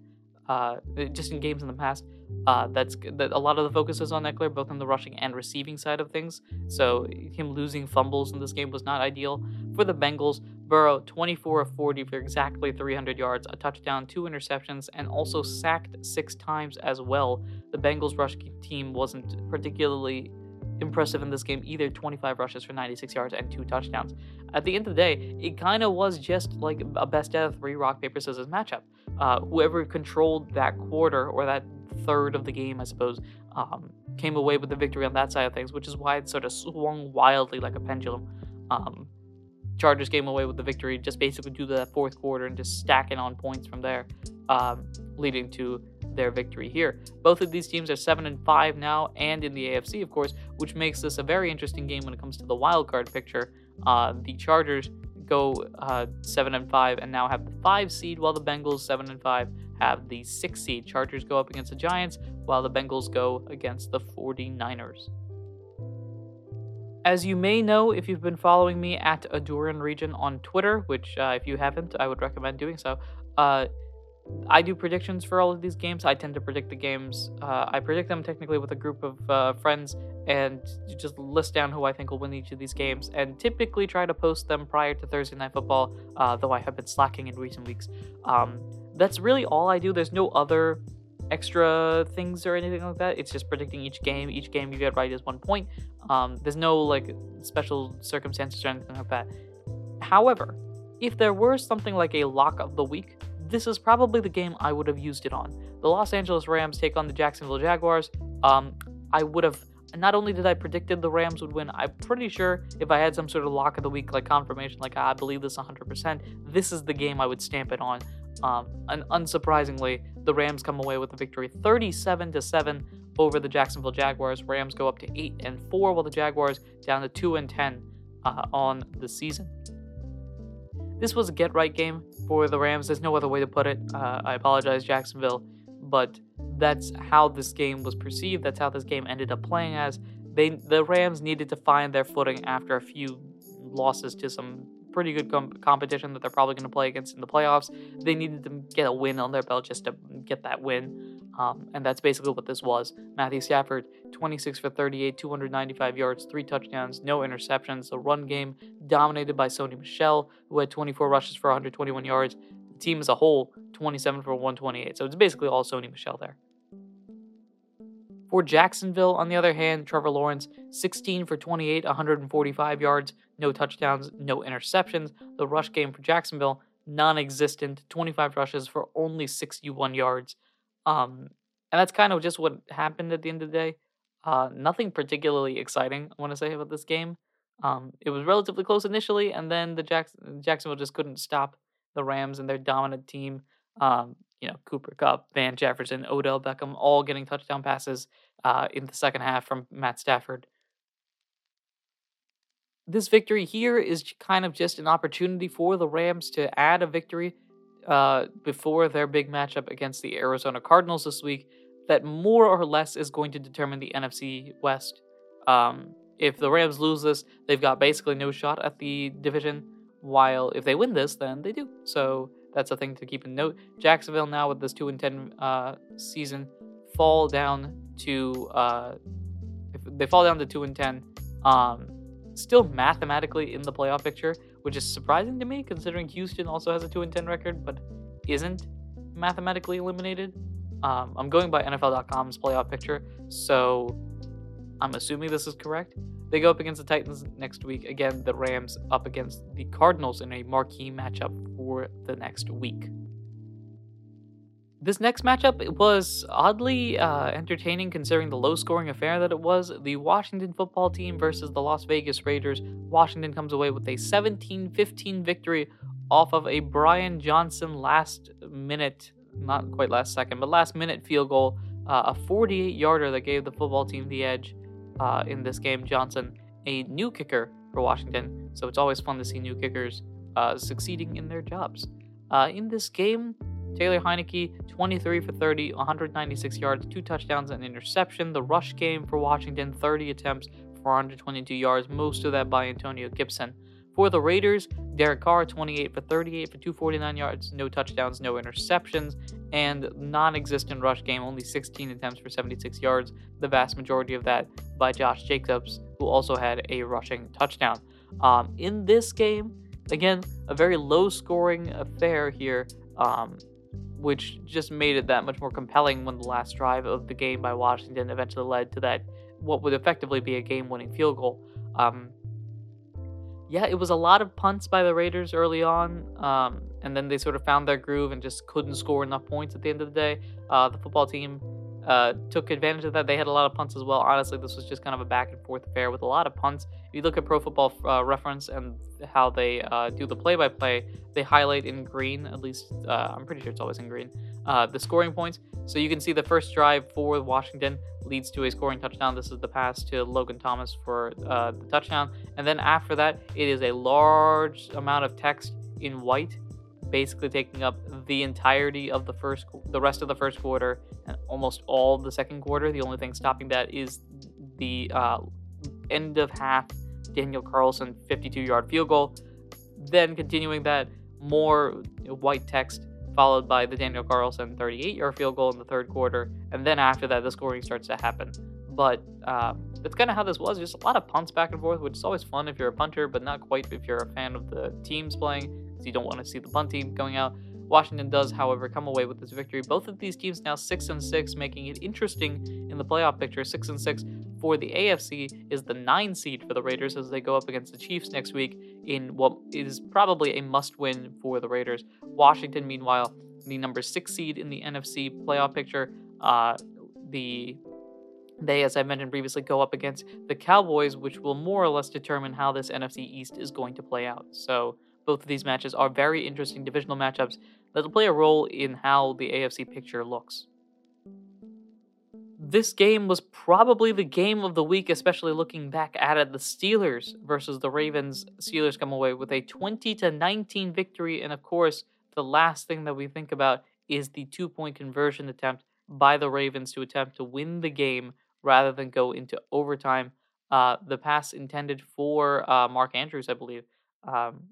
A: uh, just in games in the past, uh, that's that a lot of the focus is on Ekeler, both on the rushing and receiving side of things. So him losing fumbles in this game was not ideal for the Bengals. Burrow 24 of 40 for exactly 300 yards, a touchdown, two interceptions, and also sacked six times as well. The Bengals rush team wasn't particularly impressive in this game either. 25 rushes for 96 yards and two touchdowns. At the end of the day it kind of was just like a best out of three rock paper scissors matchup. Uh, whoever controlled that quarter or that third of the game i suppose um, came away with the victory on that side of things which is why it sort of swung wildly like a pendulum. Um, chargers came away with the victory just basically due to that fourth quarter and just stacking on points from there um, leading to their victory here. Both of these teams are 7 and 5 now and in the AFC, of course, which makes this a very interesting game when it comes to the wild card picture. Uh, the Chargers go uh, 7 and 5 and now have the 5 seed, while the Bengals 7 and 5 have the 6 seed. Chargers go up against the Giants, while the Bengals go against the 49ers. As you may know, if you've been following me at Aduran Region on Twitter, which uh, if you haven't, I would recommend doing so. Uh, I do predictions for all of these games. I tend to predict the games. Uh, I predict them technically with a group of uh, friends and just list down who I think will win each of these games, and typically try to post them prior to Thursday Night Football, uh, though I have been slacking in recent weeks. Um, that's really all I do. There's no other extra things or anything like that. It's just predicting each game. Each game you get right is one point. Um, there's no like special circumstances or anything like that. However, if there were something like a lock of the week, this is probably the game I would have used it on. The Los Angeles Rams take on the Jacksonville Jaguars. Um, I would have. Not only did I predicted the Rams would win, I'm pretty sure if I had some sort of lock of the week, like confirmation, like I believe this 100%, this is the game I would stamp it on. Um, and unsurprisingly, the Rams come away with the victory, 37 to seven over the Jacksonville Jaguars. Rams go up to eight and four, while the Jaguars down to two and ten uh, on the season. This was a get right game for the Rams. There's no other way to put it. Uh, I apologize, Jacksonville, but that's how this game was perceived. That's how this game ended up playing as. They the Rams needed to find their footing after a few losses to some pretty good com- competition that they're probably going to play against in the playoffs. They needed to get a win on their belt just to get that win. Um, and that's basically what this was. Matthew Stafford, 26 for 38, 295 yards, three touchdowns, no interceptions. The run game dominated by Sony Michel, who had 24 rushes for 121 yards. The team as a whole, 27 for 128. So it's basically all Sony Michel there. For Jacksonville, on the other hand, Trevor Lawrence, 16 for 28, 145 yards, no touchdowns, no interceptions. The rush game for Jacksonville, non existent, 25 rushes for only 61 yards. Um, and that's kind of just what happened at the end of the day. Uh, nothing particularly exciting, I want to say, about this game. Um, it was relatively close initially, and then the Jackson- Jacksonville just couldn't stop the Rams and their dominant team. Um, you know, Cooper Kupp, Van Jefferson, Odell Beckham, all getting touchdown passes uh, in the second half from Matt Stafford. This victory here is kind of just an opportunity for the Rams to add a victory uh, before their big matchup against the Arizona Cardinals this week that more or less is going to determine the NFC West. Um, if the Rams lose this, they've got basically no shot at the division. While if they win this, then they do. So that's a thing to keep in note. Jacksonville now with this two and ten uh, season fall down to uh, they fall down to two and ten. Um, still mathematically in the playoff picture, which is surprising to me considering Houston also has a 2 and 10 record but isn't mathematically eliminated. Um, I'm going by NFL.com's playoff picture, so I'm assuming this is correct. They go up against the Titans next week. Again, the Rams up against the Cardinals in a marquee matchup for the next week. This next matchup was oddly uh, entertaining considering the low scoring affair that it was. The Washington football team versus the Las Vegas Raiders. Washington comes away with a 17 15 victory off of a Brian Johnson last minute, not quite last second, but last minute field goal. Uh, a 48 yarder that gave the football team the edge uh, in this game. Johnson, a new kicker for Washington, so it's always fun to see new kickers uh, succeeding in their jobs. Uh, in this game, Taylor Heinicke, 23 for 30, 196 yards, two touchdowns, and interception. The rush game for Washington, 30 attempts, 422 yards, most of that by Antonio Gibson. For the Raiders, Derek Carr, 28 for 38 for 249 yards, no touchdowns, no interceptions, and non existent rush game, only 16 attempts for 76 yards, the vast majority of that by Josh Jacobs, who also had a rushing touchdown. Um, in this game, again, a very low scoring affair here, um, which just made it that much more compelling when the last drive of the game by Washington eventually led to that, what would effectively be a game winning field goal. Um, yeah, it was a lot of punts by the Raiders early on, um, and then they sort of found their groove and just couldn't score enough points at the end of the day. Uh, the football team uh, took advantage of that. They had a lot of punts as well. Honestly, this was just kind of a back and forth affair with a lot of punts. If you look at Pro Football uh, Reference and how they uh, do the play-by-play, they highlight in green. At least uh, I'm pretty sure it's always in green. Uh, the scoring points. So you can see the first drive for Washington leads to a scoring touchdown. This is the pass to Logan Thomas for uh, the touchdown. And then after that, it is a large amount of text in white, basically taking up the entirety of the first, the rest of the first quarter, and almost all the second quarter. The only thing stopping that is the uh, end of half Daniel Carlson 52-yard field goal. Then continuing that, more white text followed by the Daniel Carlson 38 yard field goal in the third quarter. And then after that, the scoring starts to happen. But uh, that's kind of how this was. Just a lot of punts back and forth, which is always fun if you're a punter, but not quite if you're a fan of the teams playing, you don't want to see the punt team going out. Washington does, however, come away with this victory. Both of these teams now six and six, making it interesting in the playoff picture. Six and six for the AFC is the nine seed for the Raiders as they go up against the Chiefs next week in what is probably a must-win for the Raiders. Washington, meanwhile, the number six seed in the NFC playoff picture. Uh, the they, as I mentioned previously, go up against the Cowboys, which will more or less determine how this NFC East is going to play out. So both of these matches are very interesting divisional matchups that'll play a role in how the AFC picture looks. This game was probably the game of the week, especially looking back at it. The Steelers versus the Ravens. Steelers come away with a 20 to 19 victory, and of course, the last thing that we think about is the two point conversion attempt by the Ravens to attempt to win the game rather than go into overtime. Uh, the pass intended for uh, Mark Andrews, I believe. Um,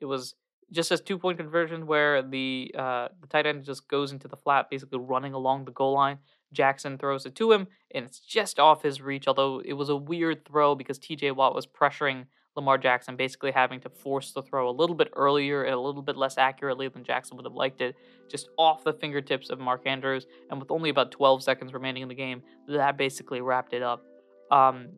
A: it was just a two point conversion where the uh, the tight end just goes into the flat, basically running along the goal line. Jackson throws it to him, and it's just off his reach. Although it was a weird throw because T.J. Watt was pressuring Lamar Jackson, basically having to force the throw a little bit earlier and a little bit less accurately than Jackson would have liked it, just off the fingertips of Mark Andrews. And with only about 12 seconds remaining in the game, that basically wrapped it up. Um,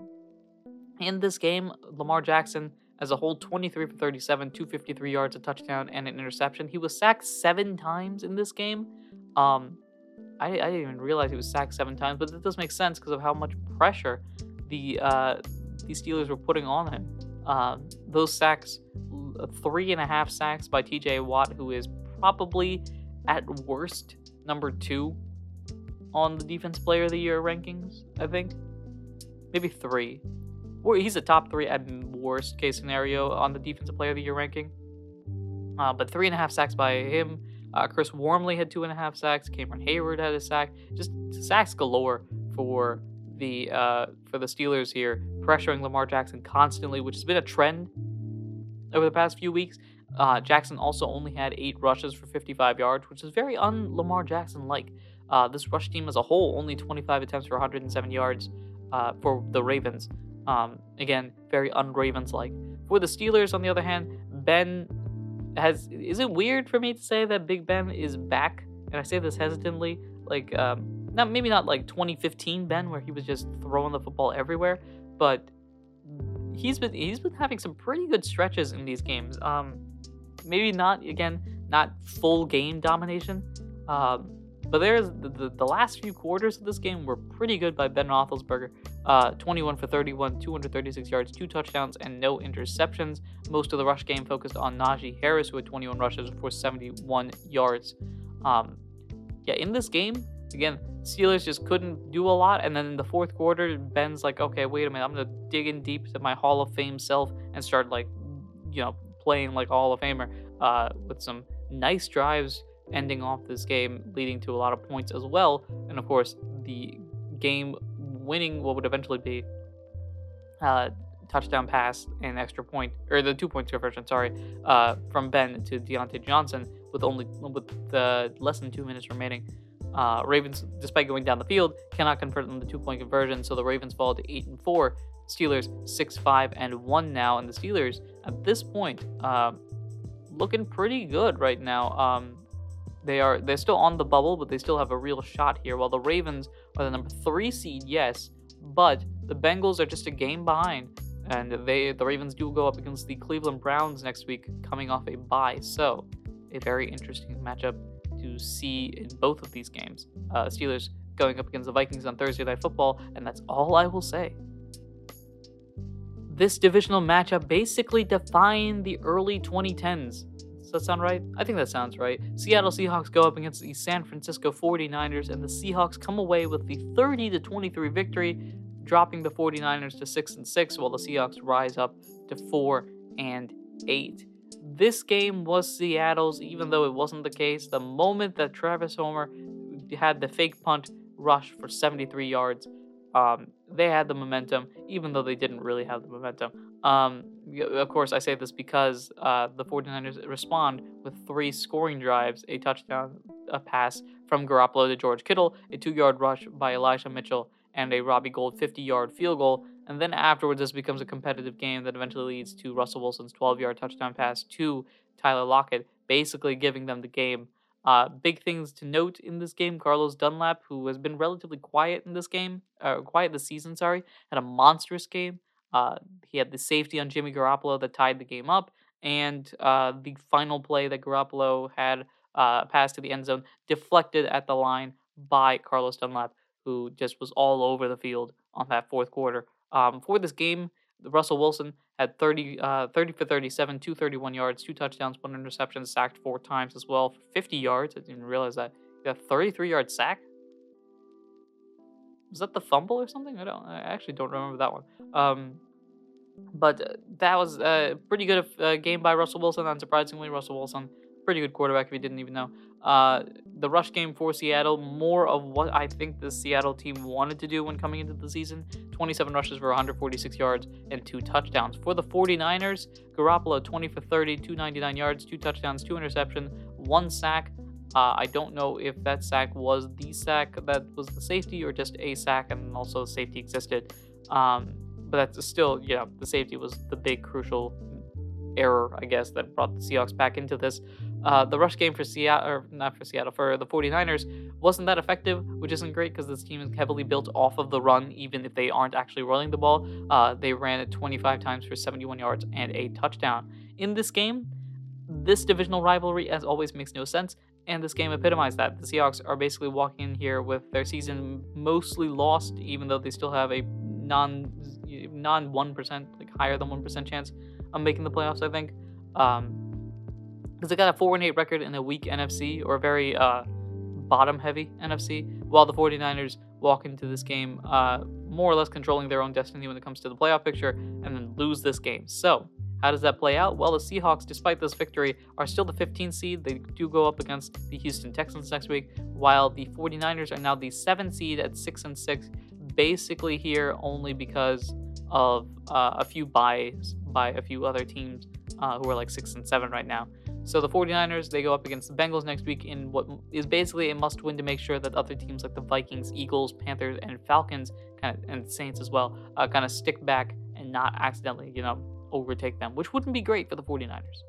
A: in this game, Lamar Jackson, as a whole, 23 for 37, 253 yards, a touchdown, and an interception. He was sacked seven times in this game. Um, I, I didn't even realize he was sacked seven times, but that does make sense because of how much pressure the uh, the Steelers were putting on him. Uh, those sacks, three and a half sacks by T.J. Watt, who is probably at worst number two on the Defense Player of the Year rankings. I think maybe three. He's a top three at worst case scenario on the Defensive Player of the Year ranking. Uh, but three and a half sacks by him. Uh, Chris Wormley had two and a half sacks. Cameron Heyward had a sack. Just sacks galore for the uh, for the Steelers here, pressuring Lamar Jackson constantly, which has been a trend over the past few weeks. Uh, Jackson also only had eight rushes for 55 yards, which is very un Lamar Jackson like. Uh, this rush team as a whole, only 25 attempts for 107 yards uh, for the Ravens. Um, again, very un Ravens like. For the Steelers, on the other hand, Ben has is it weird for me to say that Big Ben is back? And I say this hesitantly, like um, not maybe not like 2015 Ben where he was just throwing the football everywhere, but he's been he's been having some pretty good stretches in these games. Um, maybe not again not full game domination, um, but there's the, the, the, last few quarters of this game were pretty good by Ben Roethlisberger. Uh, 21 for 31, 236 yards, two touchdowns, and no interceptions. Most of the rush game focused on Najee Harris, who had 21 rushes for 71 yards. Um, yeah, in this game, again, Steelers just couldn't do a lot. And then in the fourth quarter, Ben's like, okay, wait a minute, I'm gonna dig in deep to my Hall of Fame self and start like, you know, playing like Hall of Famer uh, with some nice drives ending off this game, leading to a lot of points as well. And of course, the game winning what would eventually be uh, touchdown pass and extra point, or the two point conversion, sorry, uh, from Ben to Diontae Johnson with only with uh, less than two minutes remaining. Uh, Ravens, despite going down the field, cannot convert on the two point conversion, so the Ravens fall to eight and four. Steelers six five and one now, and the Steelers at this point uh, looking pretty good right now. Um, they are they're still on the bubble, but they still have a real shot here. While the Ravens are the number three seed, yes, but the Bengals are just a game behind, and they the Ravens do go up against the Cleveland Browns next week, coming off a bye. So a very interesting matchup to see in both of these games. Uh, Steelers going up against the Vikings on Thursday Night Football, and that's all I will say. This divisional matchup basically defined the early 2010s. Does that sound right? I think that sounds right. Seattle Seahawks go up against the San Francisco 49ers, and the Seahawks come away with the 30 to 23 victory, dropping the 49ers to 6 and 6, while the Seahawks rise up to 4 and 8 this game was Seattle's, even though it wasn't the case. The moment that Travis Homer had the fake punt rush for 73 yards, um, they had the momentum, even though they didn't really have the momentum. Um, of course, I say this because uh, the 49ers respond with three scoring drives a touchdown, a pass from Garoppolo to George Kittle, a two yard rush by Elijah Mitchell, and a Robbie Gould 50 yard field goal. And then afterwards, this becomes a competitive game that eventually leads to Russell Wilson's 12 yard touchdown pass to Tyler Lockett, basically giving them the game. Uh, big things to note in this game Carlos Dunlap, who has been relatively quiet in this game, uh, quiet this season, sorry, had a monstrous game. Uh, he had the safety on Jimmy Garoppolo that tied the game up, and uh, the final play that Garoppolo had uh, passed to the end zone deflected at the line by Carlos Dunlap, who just was all over the field on that fourth quarter. Um, for this game, Russell Wilson had 30, uh, 30 for 37, 231 yards, two touchdowns, one interception, sacked four times as well for 50 yards. I didn't realize that. He got 33 yard sack. Was that the fumble or something? I don't. I actually don't remember that one. Um, but uh, that was a pretty good uh, game by Russell Wilson. Unsurprisingly, Russell Wilson pretty good quarterback if you didn't even know. Uh, the rush game for Seattle, more of what I think the Seattle team wanted to do when coming into the season 27 rushes for 146 yards and two touchdowns. For the 49ers, Garoppolo 20 for 30, 299 yards, two touchdowns, two interceptions, one sack. Uh, I don't know if that sack was the sack that was the safety or just a sack and also safety existed. Um, but that's still, yeah, the safety was the big crucial error, I guess, that brought the Seahawks back into this. Uh, the rush game for Seattle, or not for Seattle, for the 49ers wasn't that effective, which isn't great because this team is heavily built off of the run, even if they aren't actually rolling the ball. Uh, they ran it 25 times for 71 yards and a touchdown. In this game, this divisional rivalry, as always, makes no sense, and this game epitomized that. The Seahawks are basically walking in here with their season mostly lost, even though they still have a non non one percent, like higher than one percent chance of making the playoffs. I think. Um, because they got a 4 and 8 record in a weak NFC or a very uh, bottom heavy NFC, while the 49ers walk into this game uh, more or less controlling their own destiny when it comes to the playoff picture and then lose this game. So, how does that play out? Well, the Seahawks, despite this victory, are still the 15th seed. They do go up against the Houston Texans next week, while the 49ers are now the 7th seed at 6 and 6, basically here only because of uh, a few byes by a few other teams uh, who are like 6 and 7 right now. So the 49ers, they go up against the Bengals next week in what is basically a must win to make sure that other teams like the Vikings, Eagles, Panthers, and Falcons, kind of, and Saints as well, uh, kind of stick back and not accidentally, you know, overtake them, which wouldn't be great for the 49ers.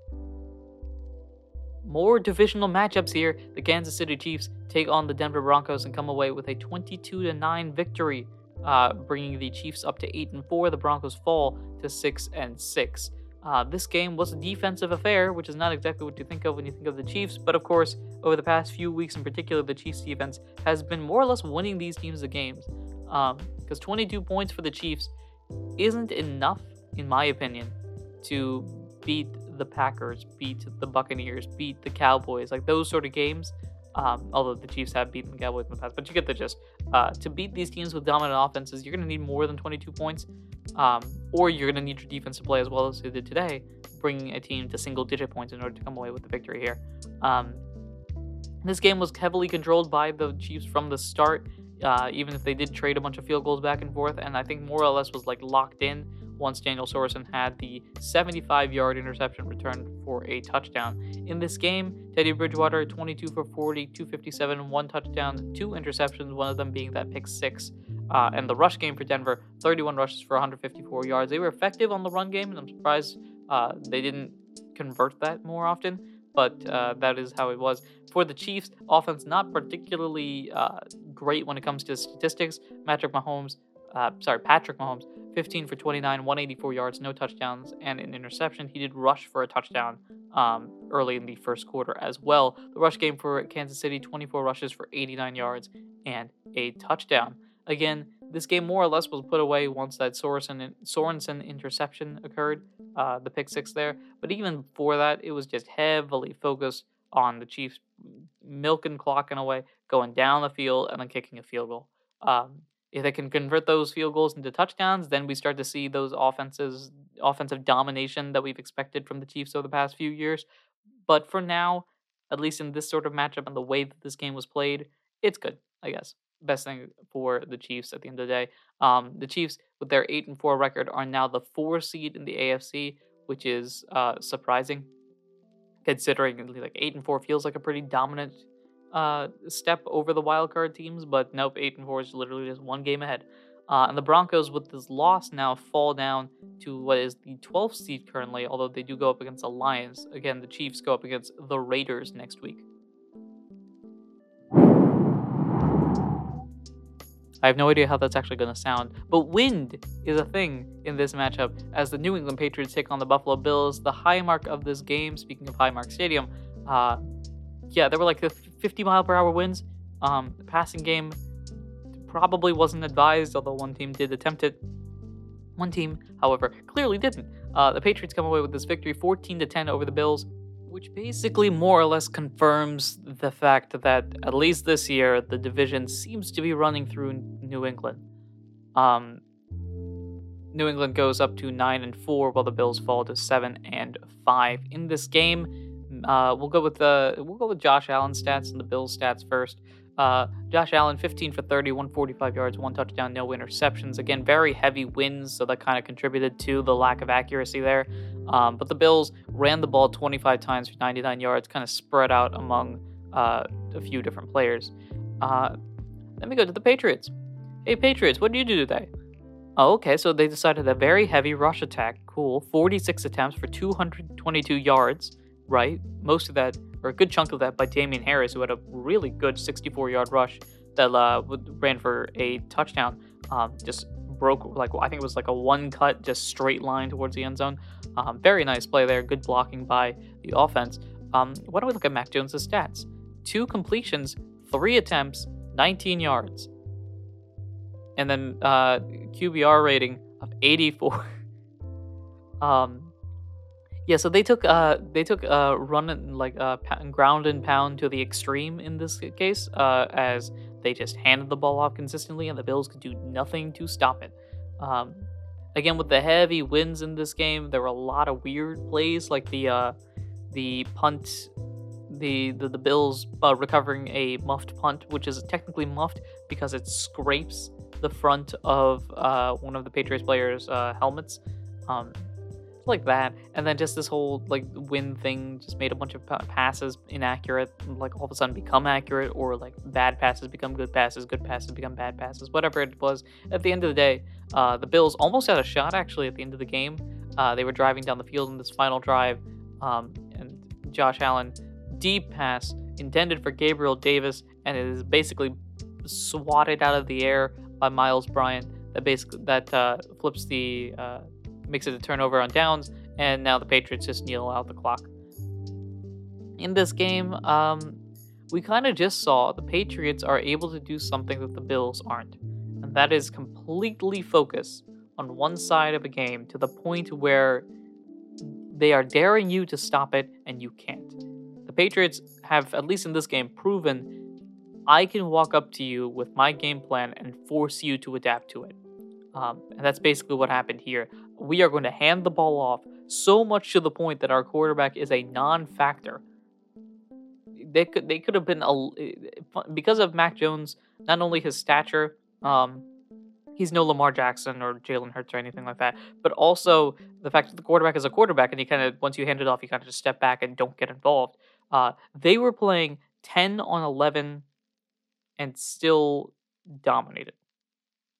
A: More divisional matchups here. The Kansas City Chiefs take on the Denver Broncos and come away with a 22 9 victory, uh, bringing the Chiefs up to 8 and 4. The Broncos fall to 6 and 6. Uh, this game was a defensive affair, which is not exactly what you think of when you think of the Chiefs, but of course, over the past few weeks in particular, the Chiefs defense has been more or less winning these teams the games. Because um, 22 points for the Chiefs isn't enough, in my opinion, to beat the Packers, beat the Buccaneers, beat the Cowboys, like those sort of games. Um, although the Chiefs have beaten the Cowboys in the past, but you get the gist. Uh, to beat these teams with dominant offenses, you're going to need more than 22 points. Um, or you're going to need your defense to play as well as they did today, bringing a team to single digit points in order to come away with the victory here. Um, this game was heavily controlled by the Chiefs from the start, uh, even if they did trade a bunch of field goals back and forth, and I think more or less was like locked in once Daniel Sorensen had the 75 yard interception return for a touchdown. In this game, Teddy Bridgewater 22 for 40, 257, one touchdown, two interceptions, one of them being that pick six. Uh, and the rush game for Denver, 31 rushes for 154 yards. They were effective on the run game, and I'm surprised uh, they didn't convert that more often but uh, that is how it was. For the Chiefs, offense not particularly uh, great when it comes to statistics. Patrick Mahomes, uh, sorry, Patrick Mahomes, 15 for 29, 184 yards, no touchdowns, and an interception. He did rush for a touchdown um, early in the first quarter as well. The rush game for Kansas City, 24 rushes for 89 yards and a touchdown. Again, this game more or less was put away once that Sorensen, Sorensen interception occurred, uh, the pick six there. But even before that, it was just heavily focused on the Chiefs milking clocking away, going down the field, and then kicking a field goal. Um, if they can convert those field goals into touchdowns, then we start to see those offenses, offensive domination that we've expected from the Chiefs over the past few years. But for now, at least in this sort of matchup and the way that this game was played, it's good, I guess best thing for the Chiefs at the end of the day. Um, the Chiefs, with their eight and four record, are now the four seed in the AFC, which is uh, surprising, considering like eight and four feels like a pretty dominant uh, step over the wild card teams. But nope, eight and four is literally just one game ahead. Uh, and the Broncos, with this loss now, fall down to what is the 12th seed currently, although they do go up against the Lions. Again, the Chiefs go up against the Raiders next week. I have no idea how that's actually going to sound, but wind is a thing in this matchup as the New England Patriots take on the Buffalo Bills. The high mark of this game, speaking of Highmark Stadium, uh, yeah, there were like the 50 mile per hour winds. Um, the passing game probably wasn't advised, although one team did attempt it. One team, however, clearly didn't. Uh, the Patriots come away with this victory, 14 to 10 over the Bills which basically more or less confirms the fact that at least this year the division seems to be running through New England. Um, New England goes up to nine and four, while the Bills fall to seven and five. In this game, uh, we'll go with the we'll go with Josh Allen stats and the Bills' stats first. Uh, Josh Allen, 15 for 30, 145 yards, one touchdown, no interceptions. Again, very heavy wins, so that kind of contributed to the lack of accuracy there. Um, but the Bills ran the ball 25 times for 99 yards, kind of spread out among uh, a few different players. Uh, let me go to the Patriots. Hey, Patriots, what did you do today? Oh, okay, so they decided a very heavy rush attack. Cool. 46 attempts for 222 yards, right? Most of that or a good chunk of that by Damien Harris, who had a really good 64 yard rush that uh, ran for a touchdown. Um, just broke, like, I think it was like a one cut, just straight line towards the end zone. Um, very nice play there. Good blocking by the offense. Um, why don't we look at Mac Jones' stats? Two completions, three attempts, 19 yards. And then uh, QBR rating of 84. um, yeah, so they took uh they took uh run and like uh ground and pound to the extreme in this case uh as they just handed the ball off consistently and the Bills could do nothing to stop it. Um, again with the heavy winds in this game, there were a lot of weird plays like the uh the punt the the, the Bills uh, recovering a muffed punt, which is technically muffed because it scrapes the front of uh, one of the Patriots players' uh, helmets. Um, like that, and then just this whole like wind thing just made a bunch of passes inaccurate, like all of a sudden become accurate, or like bad passes become good passes, good passes become bad passes, whatever it was. At the end of the day, uh, the Bills almost had a shot actually at the end of the game. Uh, they were driving down the field in this final drive, um, and Josh Allen deep pass intended for Gabriel Davis, and it is basically swatted out of the air by Myles Bryant. That basically that uh, flips the uh, makes it a turnover on downs, and now the Patriots just kneel out the clock. In this game, um, we kind of just saw the Patriots are able to do something that the Bills aren't, and that is completely focus on one side of a game to the point where they are daring you to stop it and you can't. The Patriots have, at least in this game, proven I can walk up to you with my game plan and force you to adapt to it. Um, and that's basically what happened here. We are going to hand the ball off so much to the point that our quarterback is a non-factor. They could they could have been a because of Mac Jones, not only his stature, um, he's no Lamar Jackson or Jalen Hurts or anything like that, but also the fact that the quarterback is a quarterback and he kind of once you hand it off, you kind of just step back and don't get involved. Uh, they were playing ten on eleven and still dominated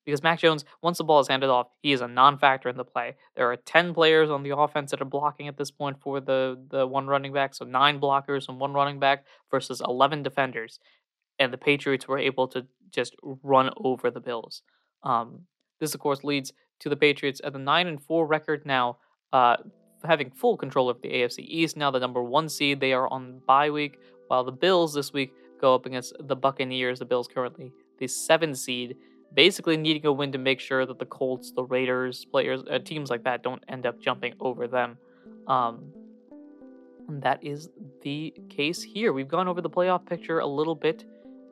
A: because Mac Jones, once the ball is handed off, he is a non-factor in the play. There are ten players on the offense that are blocking at this point for the the one running back, so nine blockers and one running back versus eleven defenders, and the Patriots were able to just run over the Bills. Um, this, of course, leads to the Patriots at the nine and four record now, uh, having full control of the AFC East. Now the number one seed, they are on bye week, while the Bills this week go up against the Buccaneers. The Bills currently the seven seed basically needing a win to make sure that the Colts, the Raiders, players, uh, teams like that don't end up jumping over them. Um, and that is the case here. We've gone over the playoff picture a little bit.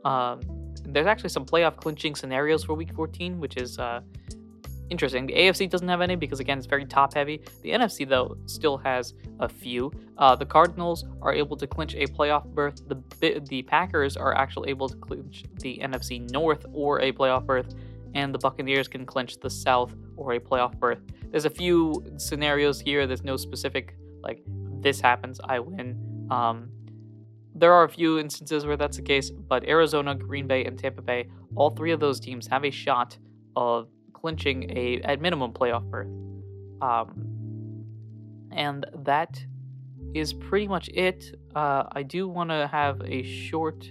A: Um, there's actually some playoff clinching scenarios for Week 14, which is uh, interesting. The AFC doesn't have any because again it's very top heavy. The NFC though still has a few. Uh, the Cardinals are able to clinch a playoff berth. The the Packers are actually able to clinch the NFC North or a playoff berth, and the Buccaneers can clinch the South or a playoff berth. There's a few scenarios here. There's no specific like this happens, I win. Um, there are a few instances where that's the case, but Arizona, Green Bay, and Tampa Bay, all three of those teams have a shot of clinching a at minimum playoff berth. Um, and that is pretty much it. Uh, I do want to have a short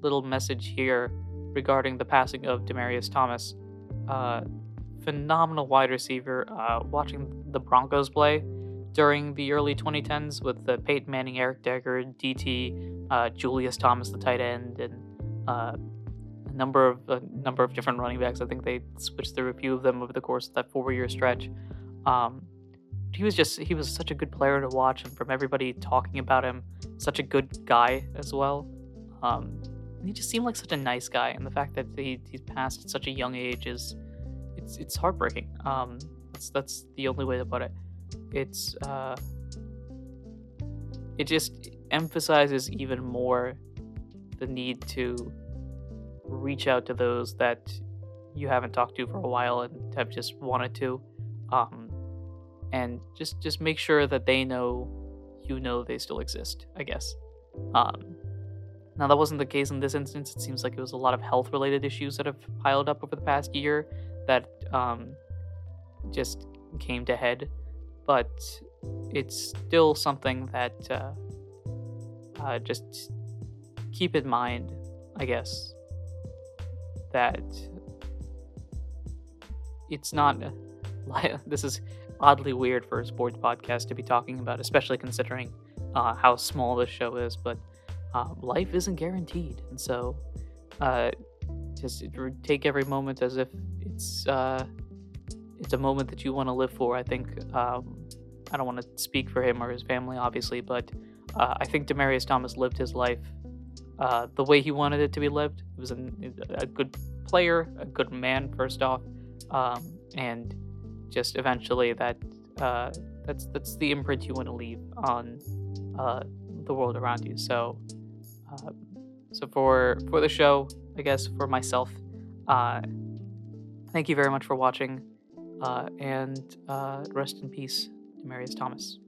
A: little message here regarding the passing of Demaryius Thomas. Uh, phenomenal wide receiver. Uh, watching the Broncos play during the early 2010s with the Peyton Manning, Eric Decker, DT, uh, Julius Thomas, the tight end, and uh, number of a number of different running backs. I think they switched through a few of them over the course of that four-year stretch. Um, he was just he was such a good player to watch, and from everybody talking about him, such a good guy as well. Um, he just seemed like such a nice guy, and the fact that he he's passed at such a young age is it's it's heartbreaking. Um, that's that's the only way to put it. It's uh, it just emphasizes even more the need to reach out to those that you haven't talked to for a while and have just wanted to um, and just just make sure that they know you know they still exist i guess. Um, now that wasn't the case in this instance. It seems like it was a lot of health related issues that have piled up over the past year that um, just came to head but it's still something that uh, uh, just keep in mind i guess that it's not this is oddly weird for a sports podcast to be talking about, especially considering uh, how small this show is. But uh, life isn't guaranteed, and so uh, just take every moment as if it's uh, it's a moment that you want to live for. I think um, I don't want to speak for him or his family, obviously, but uh, I think Demaryius Thomas lived his life uh, the way he wanted it to be lived. He was an, a good player, a good man, first off, um, and just eventually that uh, that's that's the imprint you want to leave on uh, the world around you. So, uh, so for for the show, I guess for myself, uh, thank you very much for watching, uh, and rest in peace, Demaryius Thomas.